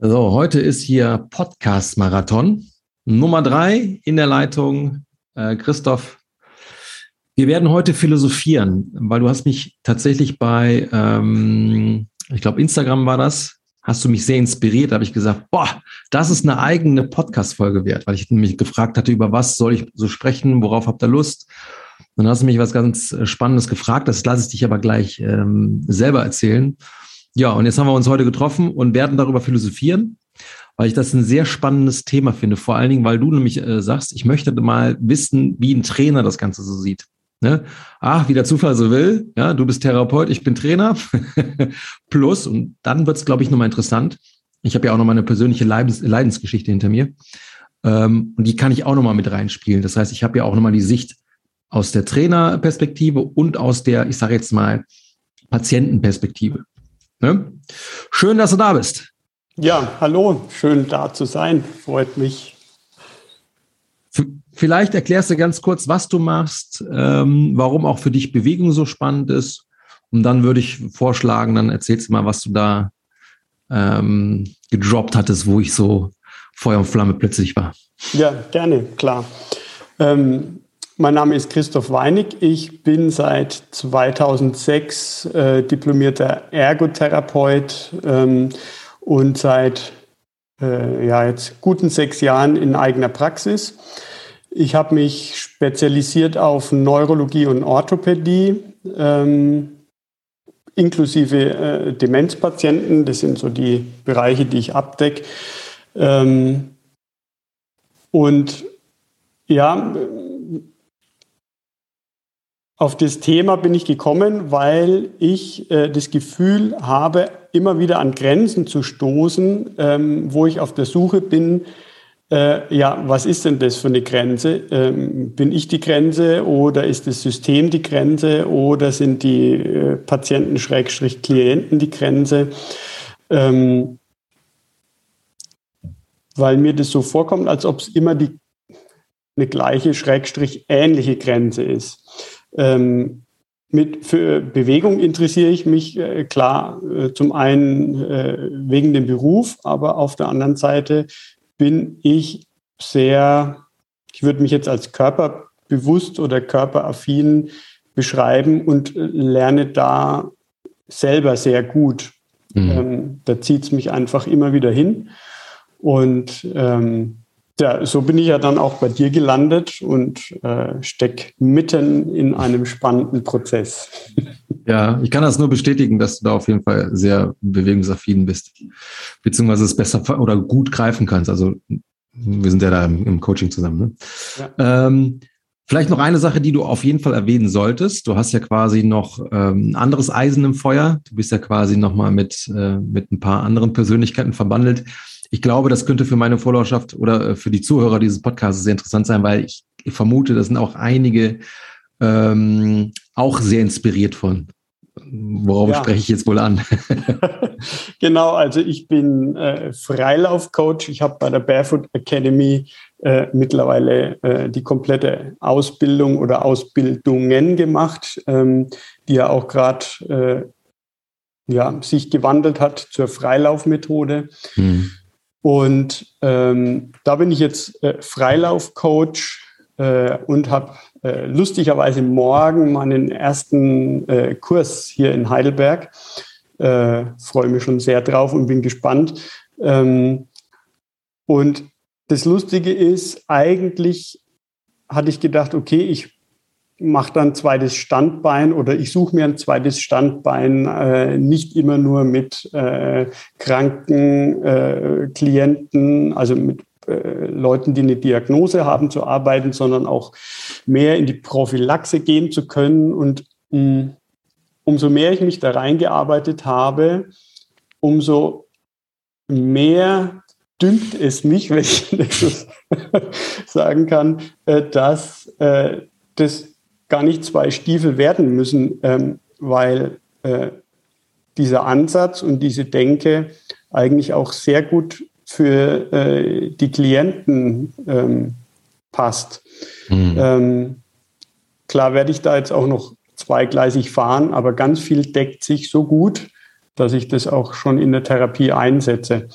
So, heute ist hier Podcast-Marathon. Nummer drei in der Leitung, äh, Christoph. Wir werden heute philosophieren, weil du hast mich tatsächlich bei, ähm, ich glaube, Instagram war das, hast du mich sehr inspiriert. Da habe ich gesagt, boah, das ist eine eigene Podcast-Folge wert, weil ich mich gefragt hatte, über was soll ich so sprechen, worauf habt ihr Lust? Dann hast du mich was ganz äh, Spannendes gefragt, das lasse ich dich aber gleich ähm, selber erzählen. Ja, und jetzt haben wir uns heute getroffen und werden darüber philosophieren, weil ich das ein sehr spannendes Thema finde. Vor allen Dingen, weil du nämlich äh, sagst, ich möchte mal wissen, wie ein Trainer das Ganze so sieht. Ne? Ach, wie der Zufall so will, ja, du bist Therapeut, ich bin Trainer. Plus, und dann wird es, glaube ich, nochmal interessant. Ich habe ja auch noch mal eine persönliche Leidens Leidensgeschichte hinter mir. Ähm, und die kann ich auch nochmal mit reinspielen. Das heißt, ich habe ja auch nochmal die Sicht aus der Trainerperspektive und aus der, ich sage jetzt mal, Patientenperspektive. Ne? Schön, dass du da bist. Ja, hallo, schön da zu sein, freut mich. Vielleicht erklärst du ganz kurz, was du machst, ähm, warum auch für dich Bewegung so spannend ist. Und dann würde ich vorschlagen, dann erzählst du mal, was du da ähm, gedroppt hattest, wo ich so Feuer und Flamme plötzlich war. Ja, gerne, klar. Ähm, mein Name ist Christoph Weinig. Ich bin seit 2006 äh, diplomierter Ergotherapeut ähm, und seit äh, ja, jetzt guten sechs Jahren in eigener Praxis. Ich habe mich spezialisiert auf Neurologie und Orthopädie, ähm, inklusive äh, Demenzpatienten. Das sind so die Bereiche, die ich abdecke. Ähm, und ja, auf das Thema bin ich gekommen, weil ich äh, das Gefühl habe, immer wieder an Grenzen zu stoßen, ähm, wo ich auf der Suche bin, äh, ja, was ist denn das für eine Grenze? Ähm, bin ich die Grenze oder ist das System die Grenze oder sind die äh, Patienten Schrägstrich Klienten die Grenze? Ähm, weil mir das so vorkommt, als ob es immer die eine gleiche Schrägstrich ähnliche Grenze ist. Ähm, mit, für Bewegung interessiere ich mich äh, klar äh, zum einen äh, wegen dem Beruf, aber auf der anderen Seite bin ich sehr, ich würde mich jetzt als körperbewusst oder körperaffin beschreiben und äh, lerne da selber sehr gut. Mhm. Ähm, da zieht es mich einfach immer wieder hin. Und ähm, ja, so bin ich ja dann auch bei dir gelandet und äh, steck mitten in einem spannenden Prozess. Ja, ich kann das nur bestätigen, dass du da auf jeden Fall sehr bewegungsaffin bist, beziehungsweise es besser oder gut greifen kannst. Also wir sind ja da im, Coaching zusammen. Ne? Ja. Ähm, vielleicht noch eine Sache, die du auf jeden Fall erwähnen solltest. Du hast ja quasi noch ähm, ein anderes Eisen im Feuer. Du bist ja quasi nochmal mit, äh, mit ein paar anderen Persönlichkeiten verbandelt ich glaube, das könnte für meine Followerschaft oder äh, für die Zuhörer dieses Podcasts sehr interessant sein, weil ich, vermute, da sind auch einige ähm, auch sehr inspiriert von. Worauf ja. spreche ich jetzt wohl an? genau, also ich bin äh, Freilaufcoach. Ich habe bei der Barefoot Academy äh, mittlerweile äh, die komplette Ausbildung oder Ausbildungen gemacht, ähm, die ja auch gerade äh, ja, sich gewandelt hat zur Freilaufmethode. Hm. Und ähm, da bin ich jetzt äh, Freilaufcoach äh, und habe äh, lustigerweise morgen meinen ersten äh, Kurs hier in Heidelberg. Äh, freue mich schon sehr drauf und bin gespannt. Ähm, und das Lustige ist, eigentlich hatte ich gedacht, okay, ich mache dann zweites Standbein oder ich suche mir ein zweites Standbein, äh, nicht immer nur mit äh, kranken äh, Klienten, also mit äh, Leuten, die eine Diagnose haben, zu arbeiten, sondern auch mehr in die Prophylaxe gehen zu können. Und mm, umso mehr ich mich da reingearbeitet habe, umso mehr dünkt es mich, wenn ich das sagen kann, äh, dass äh, das gar nicht zwei Stiefel werden müssen, ähm, weil äh, dieser Ansatz und diese Denke eigentlich auch sehr gut für äh, die Klienten ähm, passt. Mhm. Ähm, klar werde ich da jetzt auch noch zweigleisig fahren, aber ganz viel deckt sich so gut, dass ich das auch schon in der Therapie einsetze.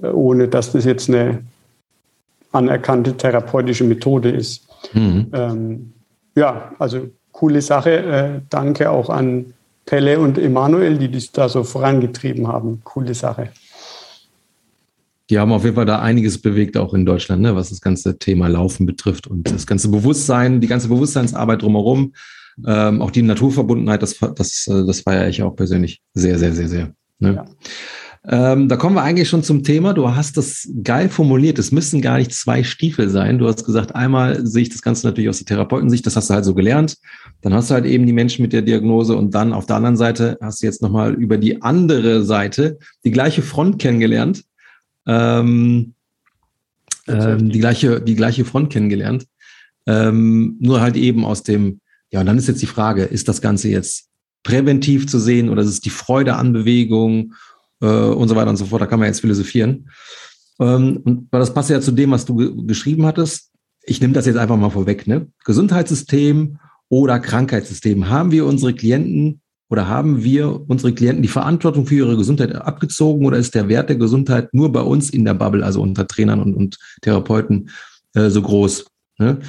ohne dass das jetzt eine anerkannte therapeutische Methode ist. Mhm. Ähm, ja, also coole Sache. Äh, danke auch an Pelle und Emanuel, die das da so vorangetrieben haben. Coole Sache. Die haben auf jeden Fall da einiges bewegt, auch in Deutschland, ne, was das ganze Thema Laufen betrifft und das ganze Bewusstsein, die ganze Bewusstseinsarbeit drumherum, ähm, auch die Naturverbundenheit, das, das, äh, das feiere ich auch persönlich sehr, sehr, sehr, sehr. Ne? Ja. Ähm, da kommen wir eigentlich schon zum Thema. Du hast das geil formuliert. Es müssen gar nicht zwei Stiefel sein. Du hast gesagt, einmal sehe ich das Ganze natürlich aus der Therapeutensicht. Das hast du halt so gelernt. Dann hast du halt eben die Menschen mit der Diagnose und dann auf der anderen Seite hast du jetzt nochmal über die andere Seite die gleiche Front kennengelernt. Ähm, ähm, die gleiche, die gleiche Front kennengelernt. Ähm, nur halt eben aus dem, ja, und dann ist jetzt die Frage, ist das Ganze jetzt präventiv zu sehen oder ist es die Freude an Bewegung äh, und so weiter und so fort. Da kann man jetzt philosophieren. Ähm, und das passt ja zu dem, was du geschrieben hattest. Ich nehme das jetzt einfach mal vorweg. Ne? Gesundheitssystem oder Krankheitssystem. Haben wir unsere Klienten oder haben wir unsere Klienten die Verantwortung für ihre Gesundheit abgezogen oder ist der Wert der Gesundheit nur bei uns in der Bubble, also unter Trainern und, und Therapeuten, äh, so groß? Ne?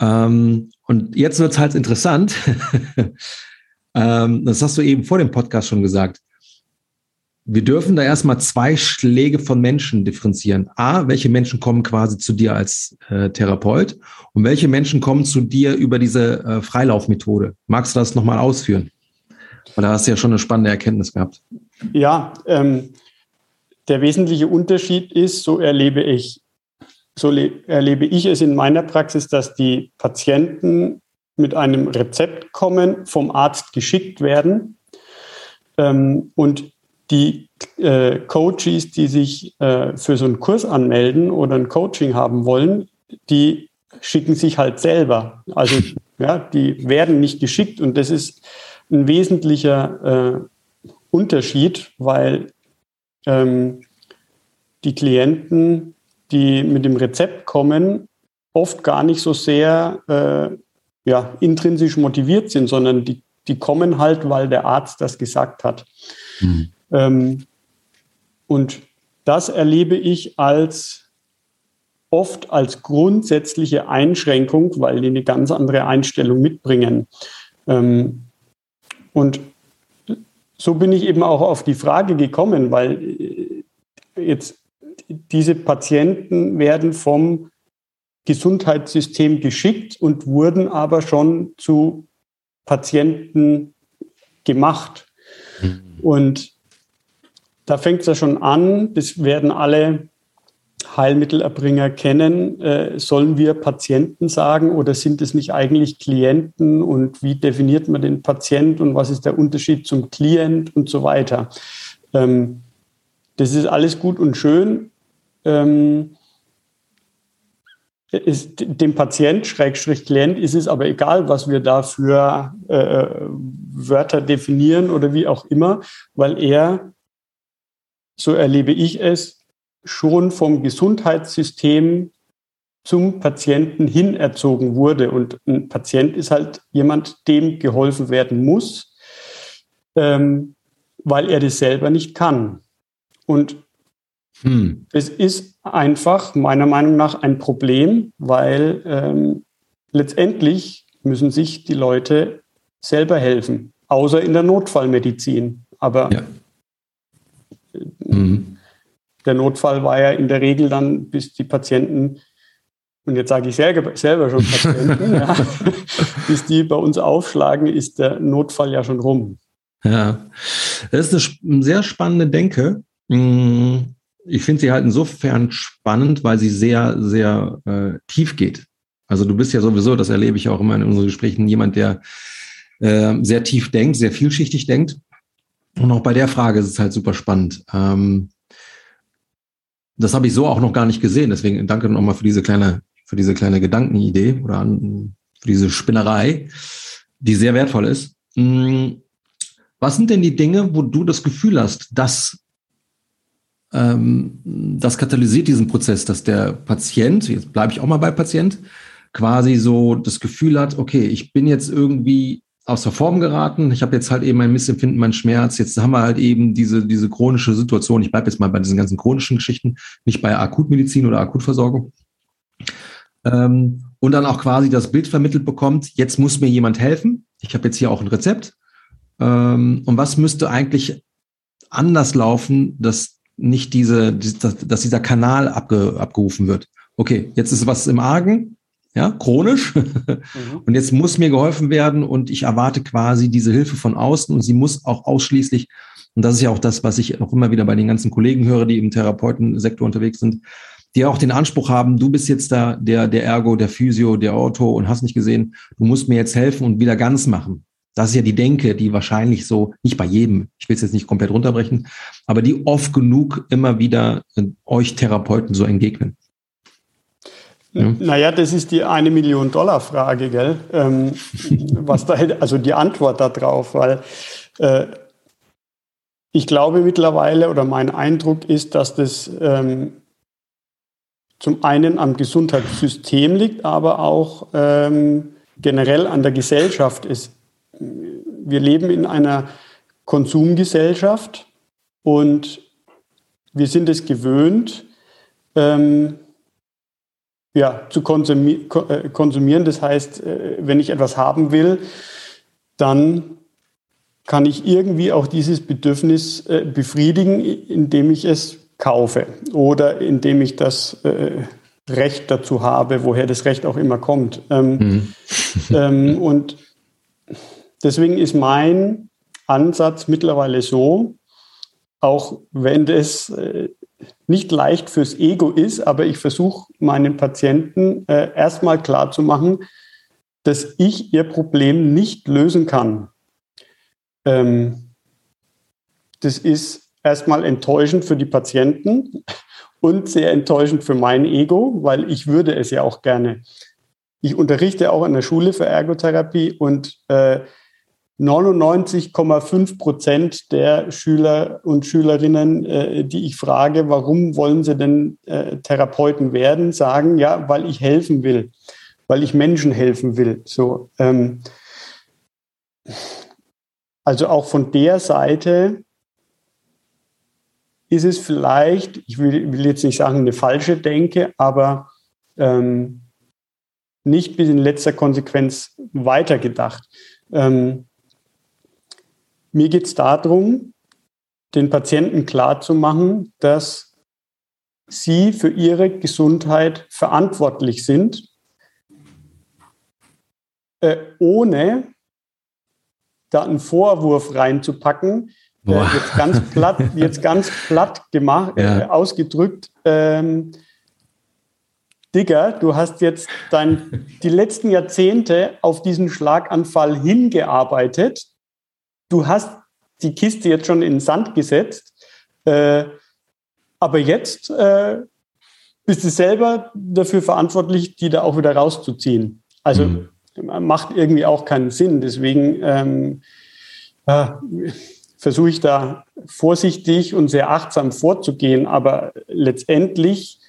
Ähm, und jetzt wird es halt interessant. ähm, das hast du eben vor dem Podcast schon gesagt wir dürfen da erstmal zwei Schläge von Menschen differenzieren. A, welche Menschen kommen quasi zu dir als äh, Therapeut und welche Menschen kommen zu dir über diese äh, Freilaufmethode. Magst du das nochmal ausführen? Weil da hast du ja schon eine spannende Erkenntnis gehabt. Ja, ähm, der wesentliche Unterschied ist, so erlebe ich, so erlebe ich es in meiner Praxis, dass die Patienten mit einem Rezept kommen, vom Arzt geschickt werden ähm, und die äh, Coaches, die sich äh, für so einen Kurs anmelden oder ein Coaching haben wollen, die schicken sich halt selber. Also ja, die werden nicht geschickt und das ist ein wesentlicher äh, Unterschied, weil ähm, die Klienten, die mit dem Rezept kommen, oft gar nicht so sehr äh, ja, intrinsisch motiviert sind, sondern die, die kommen halt, weil der Arzt das gesagt hat. Mhm. Ähm, und das erlebe ich als oft als grundsätzliche Einschränkung, weil die eine ganz andere Einstellung mitbringen. Ähm, und so bin ich eben auch auf die Frage gekommen, weil äh, jetzt diese Patienten werden vom Gesundheitssystem geschickt und wurden aber schon zu Patienten gemacht. Mhm. Und da fängt es ja schon an, das werden alle Heilmittelerbringer kennen. Äh, sollen wir Patienten sagen oder sind es nicht eigentlich Klienten und wie definiert man den Patient und was ist der Unterschied zum Klient und so weiter? Ähm, das ist alles gut und schön. Ähm, ist, dem Patient, Schrägstrich Klient, ist es aber egal, was wir da für äh, Wörter definieren oder wie auch immer, weil er so erlebe ich es, schon vom Gesundheitssystem zum Patienten hin erzogen wurde. Und ein Patient ist halt jemand, dem geholfen werden muss, ähm, weil er das selber nicht kann. Und hm. es ist einfach meiner Meinung nach ein Problem, weil ähm, letztendlich müssen sich die Leute selber helfen, außer in der Notfallmedizin. Aber ja. Mhm. Der Notfall war ja in der Regel dann, bis die Patienten, und jetzt sage ich selber, selber schon Patienten, ja, bis die bei uns aufschlagen, ist der Notfall ja schon rum. Ja, das ist eine sehr spannende Denke. Mm, ich finde sie halt insofern spannend, weil sie sehr, sehr äh, tief geht. Also du bist ja sowieso, das erlebe ich auch immer in unseren Gesprächen, jemand, der äh, sehr tief denkt, sehr vielschichtig denkt. Und auch bei der Frage ist es halt super spannend. Ähm, das habe ich so auch noch gar nicht gesehen. Deswegen danke nochmal für diese kleine, für diese kleine Gedankenidee oder an, für diese Spinnerei, die sehr wertvoll ist. Hm, was sind denn die Dinge, wo du das Gefühl hast, dass ähm, das katalysiert diesen Prozess, dass der Patient, jetzt bleibe ich auch mal bei Patient, quasi so das Gefühl hat, okay, ich bin jetzt irgendwie außer Form geraten. Ich habe jetzt halt eben ein Missempfinden, mein Schmerz. Jetzt haben wir halt eben diese, diese chronische Situation. Ich bleibe jetzt mal bei diesen ganzen chronischen Geschichten, nicht bei Akutmedizin oder Akutversorgung. Ähm, und dann auch quasi das Bild vermittelt bekommt, jetzt muss mir jemand helfen. Ich habe jetzt hier auch ein Rezept. Ähm, und was müsste eigentlich anders laufen, dass nicht diese, dass, dass dieser Kanal abge, abgerufen wird? Okay, jetzt ist was im Argen, ja, chronisch. Mhm. Und jetzt muss mir geholfen werden und ich erwarte quasi diese Hilfe von außen und sie muss auch ausschließlich, und das ist ja auch das, was ich auch immer wieder bei den ganzen Kollegen höre, die im Therapeutensektor unterwegs sind, die auch den Anspruch haben, du bist jetzt da der, der Ergo, der Physio, der Auto und hast nicht gesehen, du musst mir jetzt helfen und wieder ganz machen. Das ist ja die Denke, die wahrscheinlich so, nicht bei jedem, ich will es jetzt nicht komplett runterbrechen, aber die oft genug immer wieder euch Therapeuten so entgegnen. Ja. Naja, das ist die eine Million Dollar Frage, gell? Ähm, was da, also die Antwort darauf, weil äh, ich glaube mittlerweile oder mein Eindruck ist, dass das ähm, zum einen am Gesundheitssystem liegt, aber auch ähm, generell an der Gesellschaft ist. Wir leben in einer Konsumgesellschaft und wir sind es gewöhnt, ähm, ja, zu konsumi äh, konsumieren. Das heißt, äh, wenn ich etwas haben will, dann kann ich irgendwie auch dieses Bedürfnis äh, befriedigen, indem ich es kaufe oder indem ich das Recht dazu habe, woher das Recht auch immer kommt. Ähm, mhm. ähm, und deswegen ist mein Ansatz mittlerweile so, auch wenn das nicht leicht fürs Ego ist, aber ich versuche meinen Patienten äh, erstmal klarzumachen, dass ich ihr Problem nicht lösen kann. Ähm, das ist erstmal enttäuschend für die Patienten und sehr enttäuschend für mein Ego, weil ich würde es ja auch gerne. Ich unterrichte auch an der Schule für Ergotherapie und äh, 99,5 Prozent der Schüler und Schülerinnen, äh, die ich frage, warum wollen sie denn äh, Therapeuten werden, sagen, ja, weil ich helfen will, weil ich Menschen helfen will. So, ähm, also auch von der Seite ist es vielleicht, ich will, will jetzt nicht sagen eine falsche Denke, aber ähm, nicht bis in letzter Konsequenz weitergedacht. Ähm, mir geht es darum, den Patienten klarzumachen, dass sie für ihre Gesundheit verantwortlich sind, äh, ohne da einen Vorwurf reinzupacken, äh, jetzt ganz platt, jetzt ganz platt gemacht, ja. äh, ausgedrückt. Ähm, Digger, du hast jetzt dein, die letzten Jahrzehnte auf diesen Schlaganfall hingearbeitet. Du hast die Kiste jetzt schon in den Sand gesetzt. Äh, aber jetzt äh, bist du selber dafür verantwortlich, die da auch wieder rauszuziehen. Also mhm. macht irgendwie auch keinen Sinn. Deswegen ähm, äh, versuche ich da vorsichtig und sehr achtsam vorzugehen. Aber letztendlich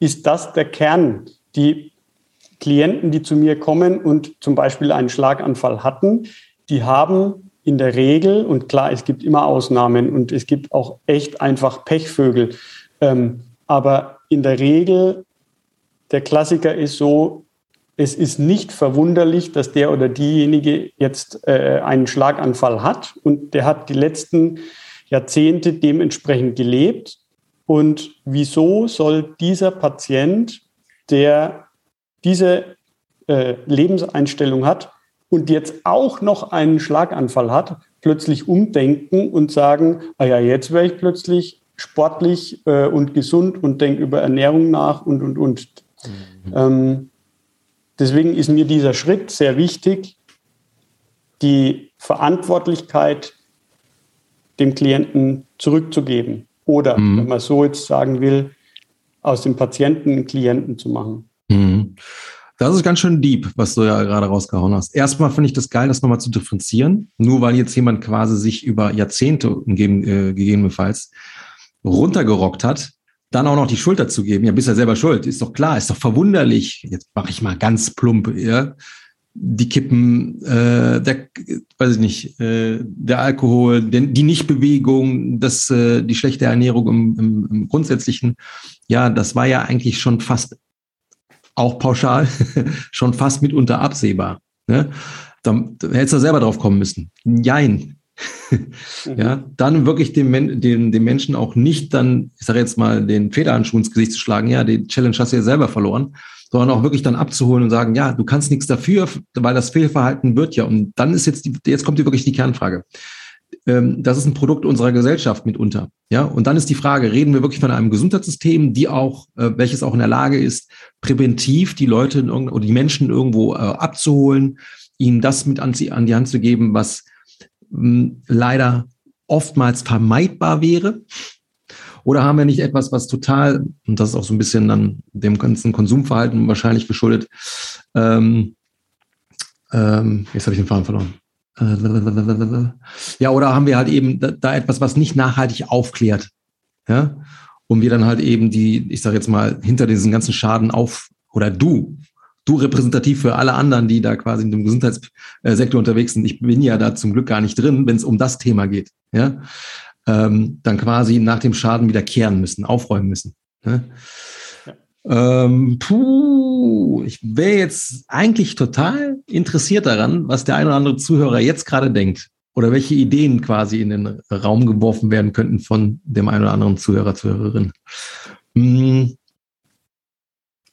ist das der Kern. Die Klienten, die zu mir kommen und zum Beispiel einen Schlaganfall hatten, die haben in der Regel, und klar, es gibt immer Ausnahmen und es gibt auch echt einfach Pechvögel, ähm, aber in der Regel, der Klassiker ist so, es ist nicht verwunderlich, dass der oder diejenige jetzt äh, einen Schlaganfall hat und der hat die letzten Jahrzehnte dementsprechend gelebt. Und wieso soll dieser Patient, der diese äh, Lebenseinstellung hat und jetzt auch noch einen Schlaganfall hat, plötzlich umdenken und sagen, ah ja, jetzt wäre ich plötzlich sportlich äh, und gesund und denke über Ernährung nach und, und, und. Mhm. Ähm, Deswegen ist mir dieser Schritt sehr wichtig, die Verantwortlichkeit dem Klienten zurückzugeben. Oder, mhm. wenn man so jetzt sagen will, aus dem Patienten einen Klienten zu machen. Mhm. Das ist ganz schön deep, was du ja gerade rausgehauen hast. Erstmal finde ich das geil, das nochmal zu differenzieren. Nur weil jetzt jemand quasi sich über Jahrzehnte äh, gegebenenfalls runtergerockt hat, dann auch noch die Schuld dazu geben. Ja, bist ja selber schuld. Ist doch klar, ist doch verwunderlich. Jetzt mache ich mal ganz plump. Ja? die Kippen, äh, der, weiß ich nicht, äh, der Alkohol, die Nichtbewegung, das, äh, die schlechte Ernährung im, im, im Grundsätzlichen, ja, das war ja eigentlich schon fast auch pauschal, schon fast mitunter absehbar. Ne? Da, da hättest du selber drauf kommen müssen. Jein. ja, dann wirklich dem, dem, dem Menschen auch nicht dann, ich sage jetzt mal, den Federhandschuh ins Gesicht zu schlagen, ja, die Challenge hast du ja selber verloren, sondern auch wirklich dann abzuholen und sagen, ja, du kannst nichts dafür, weil das Fehlverhalten wird ja. Und dann ist jetzt, die, jetzt kommt die wirklich die Kernfrage. Ähm, das ist ein Produkt unserer Gesellschaft mitunter. Ja, und dann ist die Frage, reden wir wirklich von einem Gesundheitssystem, die auch, äh, welches auch in der Lage ist, präventiv die Leute in oder die Menschen irgendwo äh, abzuholen, ihnen das mit an, die Hand zu geben, was hm, leider oftmals vermeidbar wäre. Oder haben wir nicht etwas, was total, und das ist auch so ein bisschen dann dem ganzen Konsumverhalten wahrscheinlich geschuldet, ähm, ähm, jetzt habe ich den Faden verloren. Ja, oder haben wir halt eben da, etwas, was nicht nachhaltig aufklärt, ja, und wir dann halt eben die, ich sage jetzt mal, hinter diesen ganzen Schaden auf, oder du, du repräsentativ für alle anderen, die da quasi in dem Gesundheitssektor unterwegs sind. Ich bin ja da zum Glück gar nicht drin, wenn es um das Thema geht, ja ähm, dann quasi nach dem Schaden wieder kehren müssen, aufräumen müssen. Ne? Ja. Ähm, puh, ich wäre jetzt eigentlich total interessiert daran, was der ein oder andere Zuhörer jetzt gerade denkt oder welche Ideen quasi in den Raum geworfen werden könnten von dem einen oder anderen Zuhörer, Zuhörerin. Hm.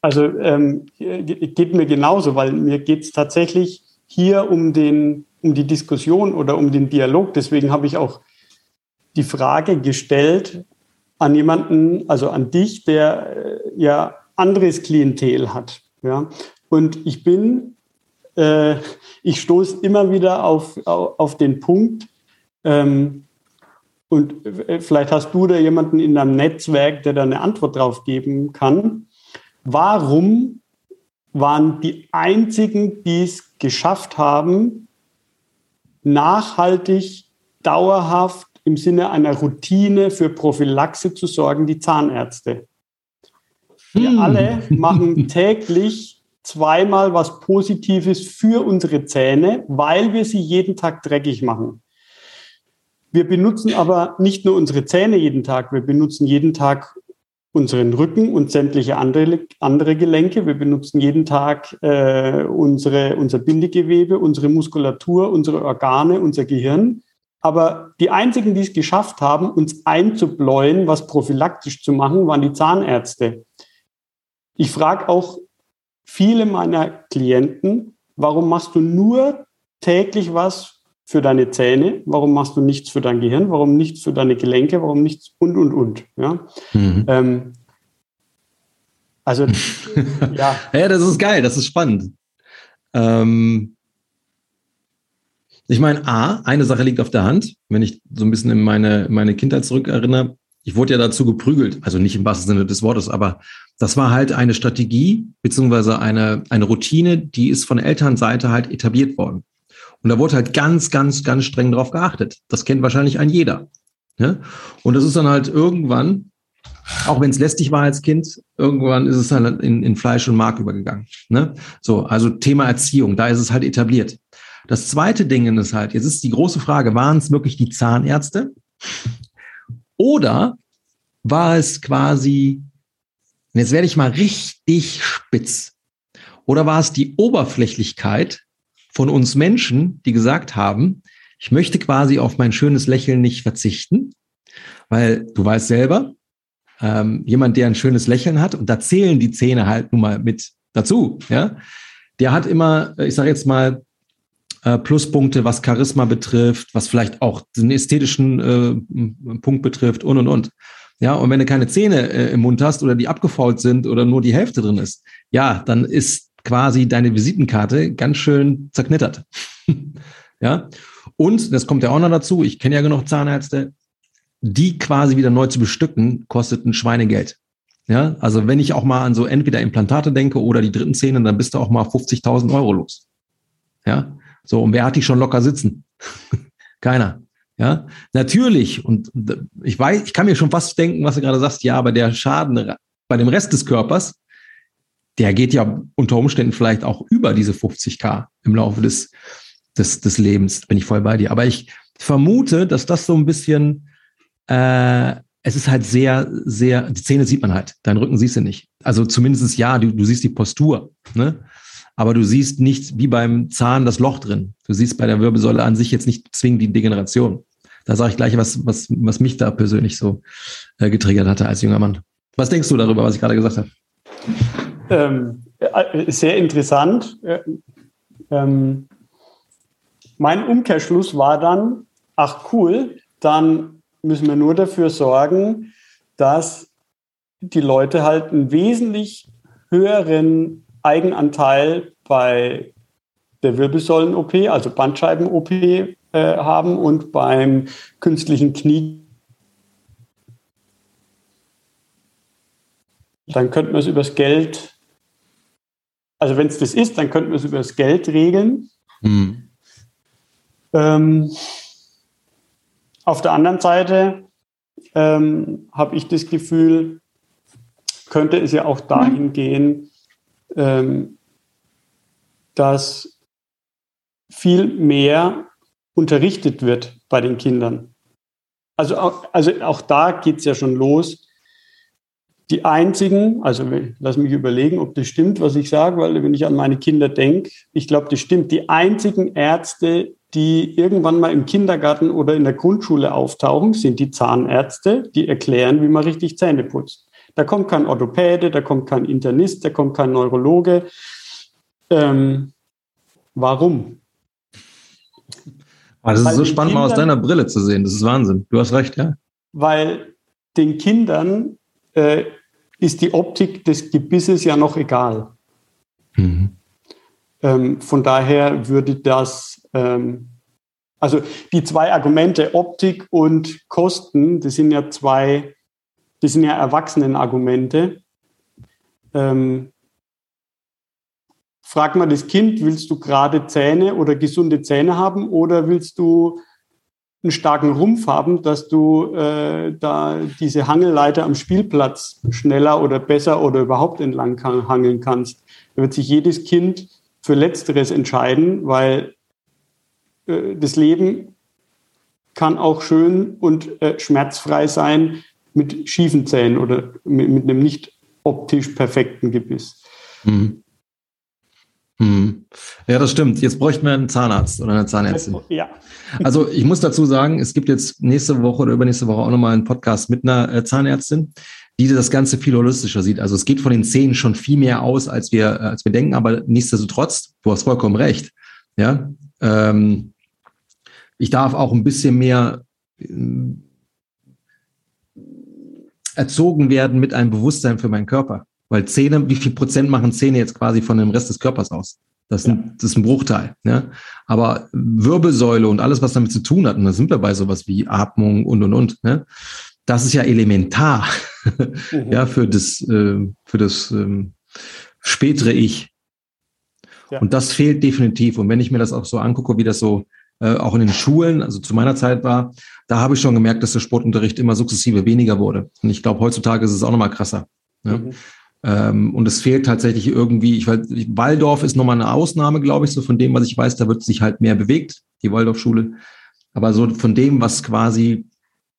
Also ähm, geht mir genauso, weil mir geht es tatsächlich hier um den um die Diskussion oder um den Dialog. Deswegen habe ich auch die Frage gestellt an jemanden, also an dich, der äh, ja anderes Klientel hat. Ja? Und ich bin, äh, ich stoße immer wieder auf, auf, auf den Punkt, ähm, und äh, vielleicht hast du da jemanden in deinem Netzwerk, der da eine Antwort drauf geben kann. Warum waren die einzigen, die es geschafft haben, nachhaltig, dauerhaft im Sinne einer Routine für Prophylaxe zu sorgen, die Zahnärzte. Wir hm. alle machen täglich zweimal was Positives für unsere Zähne, weil wir sie jeden Tag dreckig machen. Wir benutzen aber nicht nur unsere Zähne jeden Tag, wir benutzen jeden Tag unseren Rücken und sämtliche andere, andere Gelenke. Wir benutzen jeden Tag äh, unsere, unser Bindegewebe, unsere Muskulatur, unsere Organe, unser Gehirn. Aber die einzigen, die es geschafft haben, uns einzubläuen, was prophylaktisch zu machen, waren die Zahnärzte. Ich frage auch viele meiner Klienten, warum machst du nur täglich was für deine Zähne? Warum machst du nichts für dein Gehirn? Warum nichts für deine Gelenke? Warum nichts und, und, und? Ja? Mhm. Ähm, also, ja. ja, das ist geil, das ist spannend. Ähm, ich meine, A, eine Sache liegt auf der Hand, wenn ich so ein bisschen in meine, meine Kindheit zurückerinnere. Ich wurde ja dazu geprügelt, also nicht im wahrsten Sinne des Wortes, aber das war halt eine Strategie beziehungsweise eine, eine Routine, die ist von Elternseite halt etabliert worden. Und da wurde halt ganz, ganz, ganz streng drauf geachtet. Das kennt wahrscheinlich ein jeder. Ne? Und das ist dann halt irgendwann, auch wenn es lästig war als Kind, irgendwann ist es dann in, in Fleisch und Mark übergegangen. Ne? So, also Thema Erziehung, da ist es halt etabliert. Das zweite Ding ist halt, jetzt ist die große Frage, waren es wirklich die Zahnärzte? Oder war es quasi, jetzt werde ich mal richtig spitz, oder war es die Oberflächlichkeit von uns Menschen, die gesagt haben, ich möchte quasi auf mein schönes Lächeln nicht verzichten, weil du weißt selber, ähm, jemand, der ein schönes Lächeln hat, und da zählen die Zähne halt nun mal mit dazu, ja, der hat immer, ich sage jetzt mal, äh, Pluspunkte, was Charisma betrifft, was vielleicht auch den ästhetischen äh, Punkt betrifft und und und. Ja, und wenn du keine Zähne äh, im Mund hast oder die abgefault sind oder nur die Hälfte drin ist, ja, dann ist quasi deine Visitenkarte ganz schön zerknittert. ja, und das kommt ja auch noch dazu, ich kenne ja genug Zahnärzte, die quasi wieder neu zu bestücken, kostet ein Schweinegeld. Ja, also wenn ich auch mal an so entweder Implantate denke oder die dritten Zähne, dann bist du auch mal 50.000 Euro los. Ja, so, und wer hat die schon locker sitzen? Keiner. Ja, natürlich. Und ich weiß, ich kann mir schon fast denken, was du gerade sagst. Ja, aber der Schaden bei dem Rest des Körpers, der geht ja unter Umständen vielleicht auch über diese 50k im Laufe des, des, des Lebens. Bin ich voll bei dir. Aber ich vermute, dass das so ein bisschen, äh, es ist halt sehr, sehr, die Zähne sieht man halt, deinen Rücken siehst du nicht. Also zumindest ja, du, du siehst die Postur, ne? Aber du siehst nicht wie beim Zahn das Loch drin. Du siehst bei der Wirbelsäule an sich jetzt nicht zwingend die Degeneration. Da sage ich gleich, was, was, was mich da persönlich so äh, getriggert hatte als junger Mann. Was denkst du darüber, was ich gerade gesagt habe? Ähm, äh, sehr interessant. Äh, ähm, mein Umkehrschluss war dann, ach cool, dann müssen wir nur dafür sorgen, dass die Leute halt einen wesentlich höheren Eigenanteil bei der Wirbelsäulen-OP, also Bandscheiben-OP äh, haben und beim künstlichen Knie. Dann könnten wir es übers Geld, also wenn es das ist, dann könnten wir es übers Geld regeln. Mhm. Ähm, auf der anderen Seite ähm, habe ich das Gefühl, könnte es ja auch dahin gehen, ähm, dass viel mehr unterrichtet wird bei den Kindern. Also auch, also auch da geht es ja schon los. Die einzigen, also lass mich überlegen, ob das stimmt, was ich sage, weil wenn ich an meine Kinder denke, ich glaube, das stimmt. Die einzigen Ärzte, die irgendwann mal im Kindergarten oder in der Grundschule auftauchen, sind die Zahnärzte, die erklären, wie man richtig Zähne putzt. Da kommt kein Orthopäde, da kommt kein Internist, da kommt kein Neurologe. Ähm, warum? Oh, das ist so spannend, Kindern, mal aus deiner Brille zu sehen. Das ist Wahnsinn. Du hast recht, ja. Weil den Kindern äh, ist die Optik des Gebisses ja noch egal. Mhm. Ähm, von daher würde das, ähm, also die zwei Argumente Optik und Kosten, das sind ja zwei das sind ja Erwachsenenargumente. Ähm, frag mal das Kind, willst du gerade Zähne oder gesunde Zähne haben oder willst du einen starken Rumpf haben, dass du äh, da diese Hangelleiter am Spielplatz schneller oder besser oder überhaupt entlang kann, hangeln kannst. Da wird sich jedes Kind für Letzteres entscheiden, weil äh, das Leben kann auch schön und äh, schmerzfrei sein, mit schiefen Zähnen oder mit, mit einem nicht optisch perfekten Gebiss. Mhm. Mhm. Ja, das stimmt. Jetzt bräuchten wir einen Zahnarzt oder eine Zahnärztin. Ja. Also ich muss dazu sagen, es gibt jetzt nächste Woche oder übernächste Woche auch nochmal einen Podcast mit einer äh, Zahnärztin, die das Ganze viel holistischer sieht. Also es geht von den Zähnen schon viel mehr aus, als wir, äh, als wir denken, aber nichtsdestotrotz, du hast vollkommen recht. Ja, ähm, ich darf auch ein bisschen mehr erzogen werden mit einem Bewusstsein für meinen Körper. Weil Zähne, wie viel Prozent machen Zähne jetzt quasi von dem Rest des Körpers aus? Das ist, ein, das ist ein Bruchteil. Ne? Aber Wirbelsäule und alles, was damit zu tun hat, und da sind wir bei sowas wie Atmung und und und, ne? das ist ja elementar mhm. ja, für das, äh, für das ähm, spätere Ich. Ja. Und das fehlt definitiv. Und wenn ich mir das auch so angucke, wie das so äh, auch in den Schulen, also zu meiner Zeit war, da habe ich schon gemerkt, dass der Sportunterricht immer sukzessive weniger wurde. Und ich glaube, heutzutage ist es auch nochmal krasser. Ne? Mhm. Ähm, und es fehlt tatsächlich irgendwie, ich weiß, Waldorf ist nochmal eine Ausnahme, glaube ich, so von dem, was ich weiß, da wird sich halt mehr bewegt, die Waldorfschule. Aber so von dem, was quasi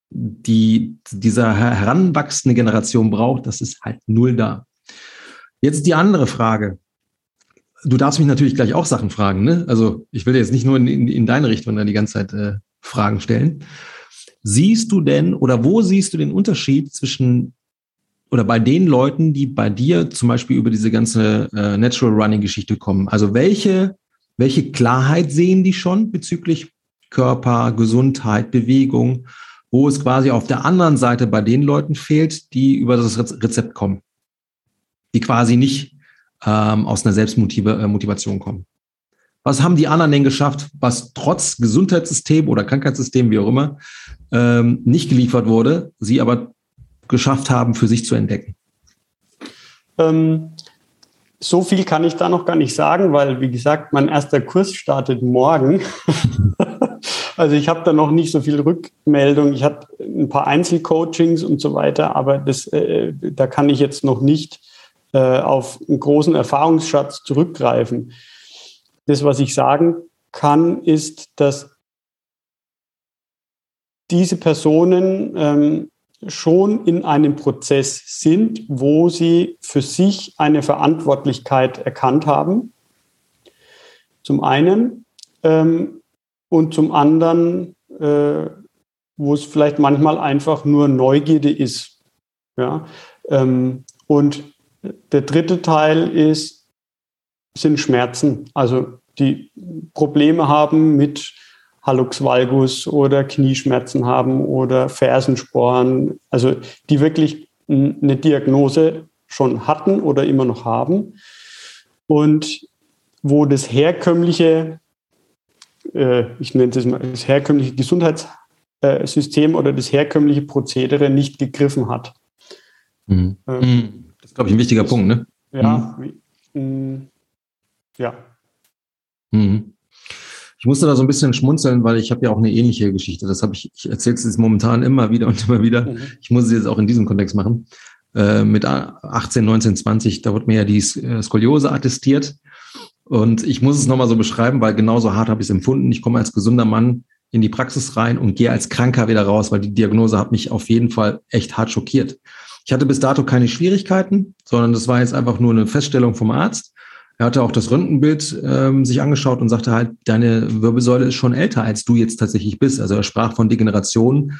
die, dieser heranwachsende Generation braucht, das ist halt null da. Jetzt die andere Frage du darfst mich natürlich gleich auch Sachen fragen. Ne? Also ich will jetzt nicht nur in, in, in deine Richtung dann die ganze Zeit äh, Fragen stellen. Siehst du denn oder wo siehst du den Unterschied zwischen oder bei den Leuten, die bei dir zum Beispiel über diese ganze äh, Natural Running Geschichte kommen? Also welche, welche Klarheit sehen die schon bezüglich Körper, Gesundheit, Bewegung, wo es quasi auf der anderen Seite bei den Leuten fehlt, die über das Rezept kommen? Die quasi nicht ähm, aus einer Selbstmotivation äh, kommen. Was haben die anderen denn geschafft, was trotz Gesundheitssystem oder Krankheitssystem, wie auch immer, ähm, nicht geliefert wurde, sie aber geschafft haben, für sich zu entdecken? Ähm, so viel kann ich da noch gar nicht sagen, weil, wie gesagt, mein erster Kurs startet morgen. also ich habe da noch nicht so viel Rückmeldung. Ich habe ein paar Einzelcoachings und so weiter, aber das, äh, da kann ich jetzt noch nicht äh, auf einen großen Erfahrungsschatz zurückgreifen. Das, was ich sagen kann, ist, dass diese Personen ähm, schon in einem Prozess sind, wo sie für sich eine Verantwortlichkeit erkannt haben. Zum einen. Ähm, und zum anderen, äh, wo es vielleicht manchmal einfach nur Neugierde ist. Ja? Ähm, und der dritte Teil ist, sind Schmerzen. Also die Probleme haben mit Hallux valgus oder Knieschmerzen haben oder Fersensporen, also die wirklich eine Diagnose schon hatten oder immer noch haben und wo das herkömmliche, äh, ich nenne es mal das herkömmliche Gesundheitssystem oder das herkömmliche Prozedere nicht gegriffen hat. Mhm. Ähm, das ist, glaube ich, ein wichtiger das, Punkt, ne? Ja, mhm. mh, ja. Mhm. Ich musste da so ein bisschen schmunzeln, weil ich habe ja auch eine ähnliche Geschichte. Das habe ich, ich erzähle es jetzt momentan immer wieder und immer wieder. Mhm. Ich muss es jetzt auch in diesem Kontext machen. Äh, mit 18, 19, 20, da wurde mir ja die äh, Skoliose attestiert. Und ich muss es nochmal so beschreiben, weil genauso hart habe ich es empfunden. Ich komme als gesunder Mann in die Praxis rein und gehe als Kranker wieder raus, weil die Diagnose hat mich auf jeden Fall echt hart schockiert. Ich hatte bis dato keine Schwierigkeiten, sondern das war jetzt einfach nur eine Feststellung vom Arzt. Er hatte auch das Röntgenbild ähm, sich angeschaut und sagte halt, deine Wirbelsäule ist schon älter, als du jetzt tatsächlich bist. Also er sprach von Degeneration,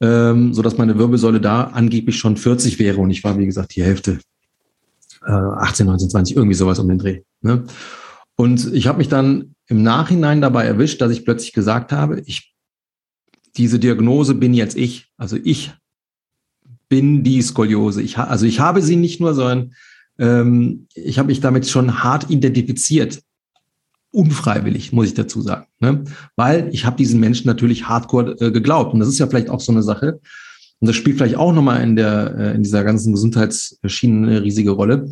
ähm, so dass meine Wirbelsäule da angeblich schon 40 wäre und ich war, wie gesagt, die Hälfte, äh, 18, 19, 20, irgendwie sowas um den Dreh. Ne? Und ich habe mich dann im Nachhinein dabei erwischt, dass ich plötzlich gesagt habe, ich, diese Diagnose bin jetzt ich. Also ich bin die Skoliose. Ich, also ich habe sie nicht nur, sondern ähm, ich habe mich damit schon hart identifiziert. Unfreiwillig, muss ich dazu sagen. Ne? Weil ich habe diesen Menschen natürlich hardcore äh, geglaubt. Und das ist ja vielleicht auch so eine Sache. Und das spielt vielleicht auch nochmal in, äh, in dieser ganzen Gesundheitsschiene eine riesige Rolle,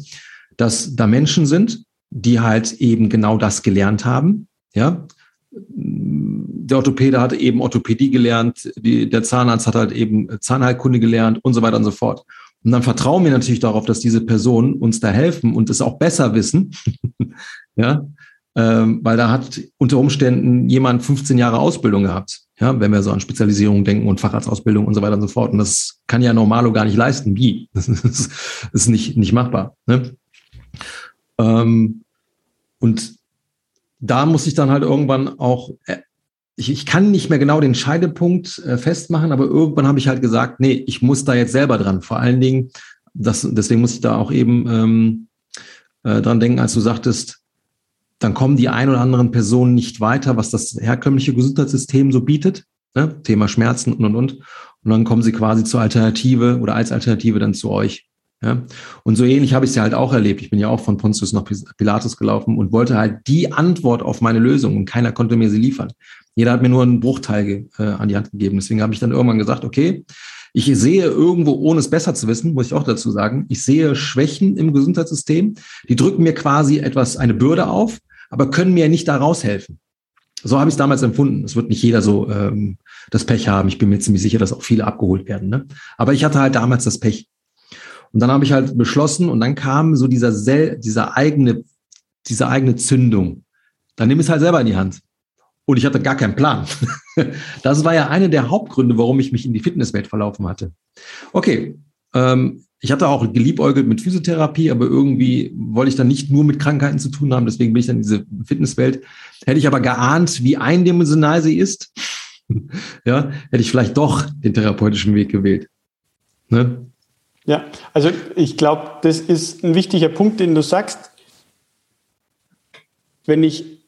dass da Menschen sind, die halt eben genau das gelernt haben. Ja, der Orthopäde hat eben Orthopädie gelernt, die, der Zahnarzt hat halt eben Zahnheilkunde gelernt und so weiter und so fort. Und dann vertrauen wir natürlich darauf, dass diese Personen uns da helfen und es auch besser wissen. ja, ähm, weil da hat unter Umständen jemand 15 Jahre Ausbildung gehabt. Ja, wenn wir so an Spezialisierung denken und Facharztausbildung und so weiter und so fort. Und das kann ja Normalo gar nicht leisten. Wie? Das ist, das ist nicht, nicht machbar. Ne? Ähm, und da muss ich dann halt irgendwann auch äh, ich, ich kann nicht mehr genau den Scheidepunkt äh, festmachen, aber irgendwann habe ich halt gesagt, nee, ich muss da jetzt selber dran. Vor allen Dingen, das, deswegen muss ich da auch eben ähm, äh, dran denken, als du sagtest, dann kommen die ein oder anderen Personen nicht weiter, was das herkömmliche Gesundheitssystem so bietet. Ne? Thema Schmerzen und und und. Und dann kommen sie quasi zur Alternative oder als Alternative dann zu euch. Ja? Und so ähnlich habe ich es ja halt auch erlebt. Ich bin ja auch von Pontius nach Pilatus gelaufen und wollte halt die Antwort auf meine Lösung und keiner konnte mir sie liefern. Jeder hat mir nur einen Bruchteil äh, an die Hand gegeben. Deswegen habe ich dann irgendwann gesagt, okay, ich sehe irgendwo, ohne es besser zu wissen, muss ich auch dazu sagen, ich sehe Schwächen im Gesundheitssystem. Die drücken mir quasi etwas, eine Bürde auf, aber können mir nicht da raushelfen. So habe ich es damals empfunden. Es wird nicht jeder so ähm, das Pech haben. Ich bin mir ziemlich sicher, dass auch viele abgeholt werden. Ne? Aber ich hatte halt damals das Pech. Und dann habe ich halt beschlossen und dann kam so dieser, dieser eigene, diese eigene Zündung. Dann nimm es halt selber in die Hand. Und ich hatte gar keinen Plan. Das war ja einer der Hauptgründe, warum ich mich in die Fitnesswelt verlaufen hatte. Okay, ähm, ich hatte auch geliebäugelt mit Physiotherapie, aber irgendwie wollte ich dann nicht nur mit Krankheiten zu tun haben. Deswegen bin ich dann in diese Fitnesswelt. Hätte ich aber geahnt, wie eindimensional sie ist, ja, hätte ich vielleicht doch den therapeutischen Weg gewählt. Ne? Ja, also ich glaube, das ist ein wichtiger Punkt, den du sagst. Wenn ich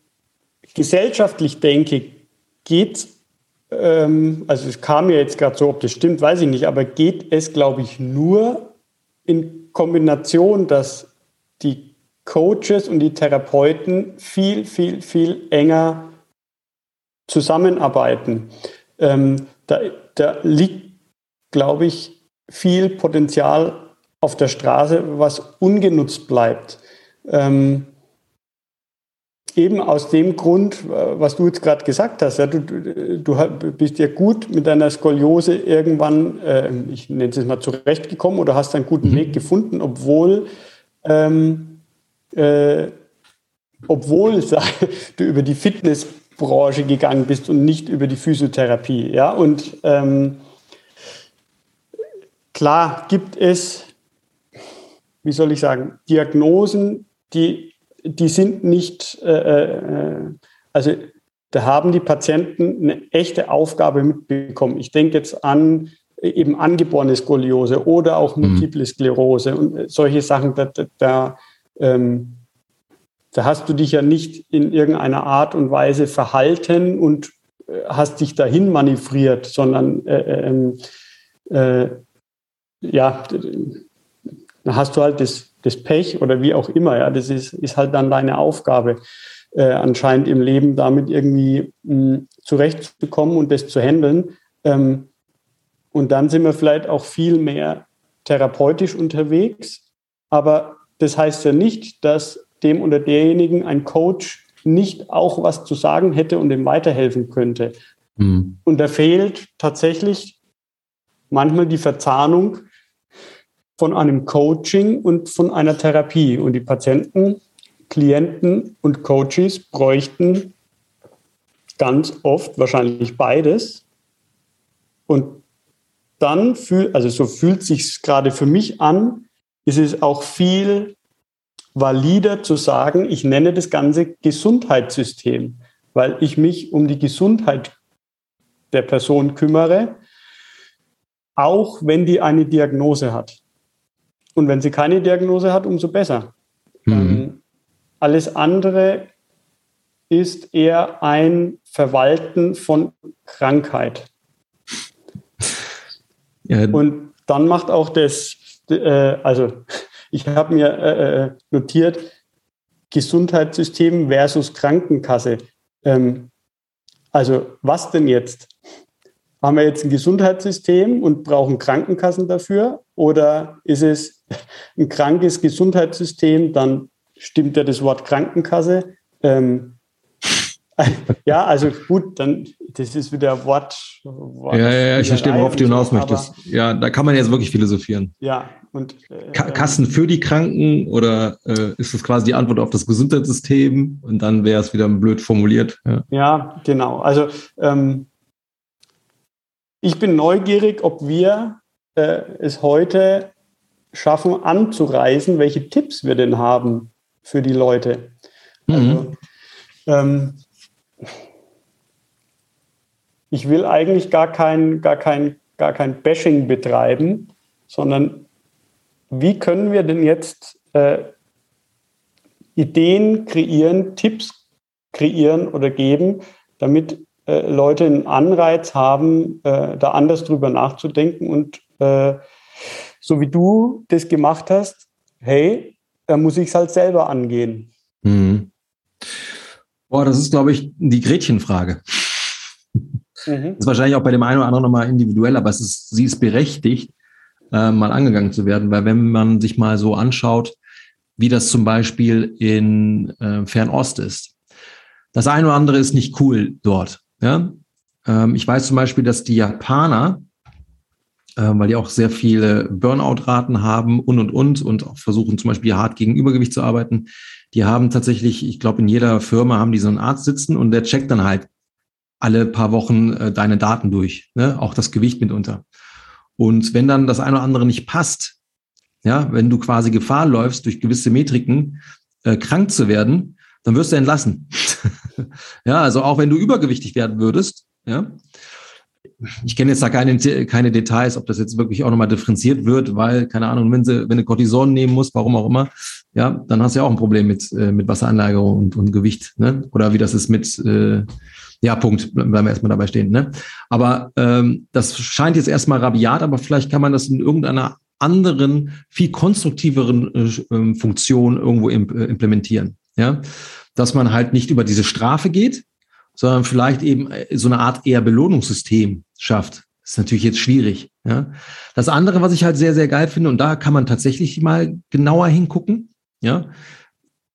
gesellschaftlich denke, geht, ähm, also es kam mir jetzt gerade so, ob das stimmt, weiß ich nicht, aber geht es, glaube ich, nur in Kombination, dass die Coaches und die Therapeuten viel, viel, viel enger zusammenarbeiten. Ähm, da, da liegt, glaube ich, viel Potenzial auf der Straße, was ungenutzt bleibt. Ähm, eben aus dem Grund, was du jetzt gerade gesagt hast. Ja, du, du, bist ja gut mit deiner Skoliose irgendwann, äh, ich nenne es mal, zurechtgekommen oder hast einen guten mhm. Weg gefunden, obwohl ähm, äh, obwohl du über die Fitnessbranche gegangen bist und nicht über die Physiotherapie. Ja, und ähm, klar gibt es, wie soll ich sagen, Diagnosen, die, die sind nicht, äh, äh, also da haben die Patienten eine echte Aufgabe mitbekommen. Ich denke jetzt an eben angeborene Skoliose oder auch mhm. Multiple Sklerose und solche Sachen, da, da, da, ähm, da hast du dich ja nicht in irgendeiner Art und Weise verhalten und äh, hast dich dahin manövriert, sondern äh, äh, ähm, äh, ja, dann hast du halt das, das Pech oder wie auch immer, ja, das ist, ist halt dann deine Aufgabe, äh, anscheinend im Leben damit irgendwie mh, zurechtzukommen und das zu handeln. Ähm, und dann sind wir vielleicht auch viel mehr therapeutisch unterwegs. Aber das heißt ja nicht, dass dem oder derjenigen ein Coach nicht auch was zu sagen hätte und ihm weiterhelfen könnte. Mhm. Und da fehlt tatsächlich manchmal die Verzahnung von einem Coaching und von einer Therapie. Und die Patienten, Klienten und Coaches bräuchten ganz oft wahrscheinlich beides. Und dann fühlt, also so fühlt sich gerade für mich an, ist es auch viel valider zu sagen, ich nenne das Ganze Gesundheitssystem, weil ich mich um die Gesundheit der Person kümmere, auch wenn die eine Diagnose hat. Und wenn sie keine Diagnose hat, umso besser. Mhm. Ähm, alles andere ist eher ein Verwalten von Krankheit. Ja. Und dann macht auch das, äh, also ich habe mir äh, äh, notiert, Gesundheitssystem versus Krankenkasse. Ähm, also was denn jetzt? Haben wir jetzt ein Gesundheitssystem und brauchen Krankenkassen dafür? Oder ist es ein krankes Gesundheitssystem, dann stimmt ja das Wort Krankenkasse. Ähm, ja, also gut, dann das ist wieder Wort. Wort ja, ja, ja, ich verstehe, worauf du hinaus möchtest. Ja, da kann man jetzt wirklich philosophieren. Ja, und äh, Kassen für die Kranken oder äh, ist das quasi die Antwort auf das Gesundheitssystem und dann wäre es wieder blöd formuliert. Ja, ja genau. Also ähm, ich bin neugierig, ob wir äh, es heute schaffen anzureisen, welche Tipps wir denn haben für die Leute. Mhm. Also, ähm, ich will eigentlich gar kein, gar kein, gar kein Bashing betreiben, sondern wie können wir denn jetzt äh, Ideen kreieren, Tipps kreieren oder geben, damit äh, Leute einen Anreiz haben, äh, da anders drüber nachzudenken und äh, so wie du das gemacht hast, hey, da muss ich es halt selber angehen. Mhm. Boah, das ist, glaube ich, die Gretchenfrage. Mhm. Ist wahrscheinlich auch bei dem einen oder anderen nochmal individuell, aber es ist, sie ist berechtigt, äh, mal angegangen zu werden, weil wenn man sich mal so anschaut, wie das zum Beispiel in äh, Fernost ist, das eine oder andere ist nicht cool dort. Ja? Ähm, ich weiß zum Beispiel, dass die Japaner, weil die auch sehr viele Burnout-Raten haben und und und und auch versuchen zum Beispiel hart gegen Übergewicht zu arbeiten, die haben tatsächlich, ich glaube, in jeder Firma haben die so einen Arzt sitzen und der checkt dann halt alle paar Wochen äh, deine Daten durch, ne? auch das Gewicht mitunter. Und wenn dann das eine oder andere nicht passt, ja, wenn du quasi Gefahr läufst, durch gewisse Metriken äh, krank zu werden, dann wirst du entlassen. ja, also auch wenn du übergewichtig werden würdest, ja, ich kenne jetzt da keine, keine Details, ob das jetzt wirklich auch nochmal differenziert wird, weil, keine Ahnung, wenn, sie, wenn du Cortison nehmen musst, warum auch immer, ja, dann hast du ja auch ein Problem mit, äh, mit Wasseranlagerung und, und Gewicht, ne? Oder wie das ist mit, äh, ja, Punkt, bleiben wir erstmal dabei stehen. Ne? Aber ähm, das scheint jetzt erstmal rabiat, aber vielleicht kann man das in irgendeiner anderen, viel konstruktiveren äh, Funktion irgendwo imp äh, implementieren. Ja, dass man halt nicht über diese Strafe geht, sondern vielleicht eben äh, so eine Art eher Belohnungssystem schafft. Das ist natürlich jetzt schwierig. Ja. Das andere, was ich halt sehr, sehr geil finde, und da kann man tatsächlich mal genauer hingucken, ja,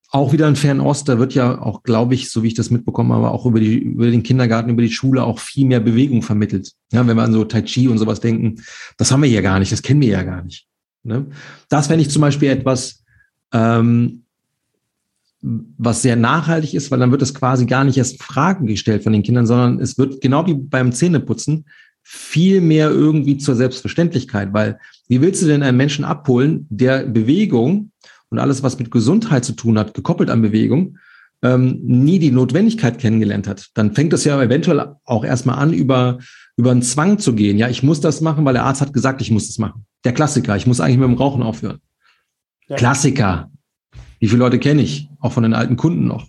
auch wieder in Fernost, da wird ja auch, glaube ich, so wie ich das mitbekommen habe, auch über, die, über den Kindergarten, über die Schule auch viel mehr Bewegung vermittelt. Ja, wenn wir an so Tai Chi und sowas denken, das haben wir ja gar nicht, das kennen wir ja gar nicht. Ne? Das fände ich zum Beispiel etwas, Ähm, was sehr nachhaltig ist, weil dann wird es quasi gar nicht erst Fragen gestellt von den Kindern, sondern es wird genau wie beim Zähneputzen viel mehr irgendwie zur Selbstverständlichkeit, weil wie willst du denn einen Menschen abholen, der Bewegung und alles, was mit Gesundheit zu tun hat, gekoppelt an Bewegung, ähm, nie die Notwendigkeit kennengelernt hat? Dann fängt es ja eventuell auch erstmal an, über, über einen Zwang zu gehen. Ja, ich muss das machen, weil der Arzt hat gesagt, ich muss das machen. Der Klassiker, ich muss eigentlich mit dem Rauchen aufhören. Ja. Klassiker. Wie viele Leute kenne ich? Auch von den alten Kunden noch.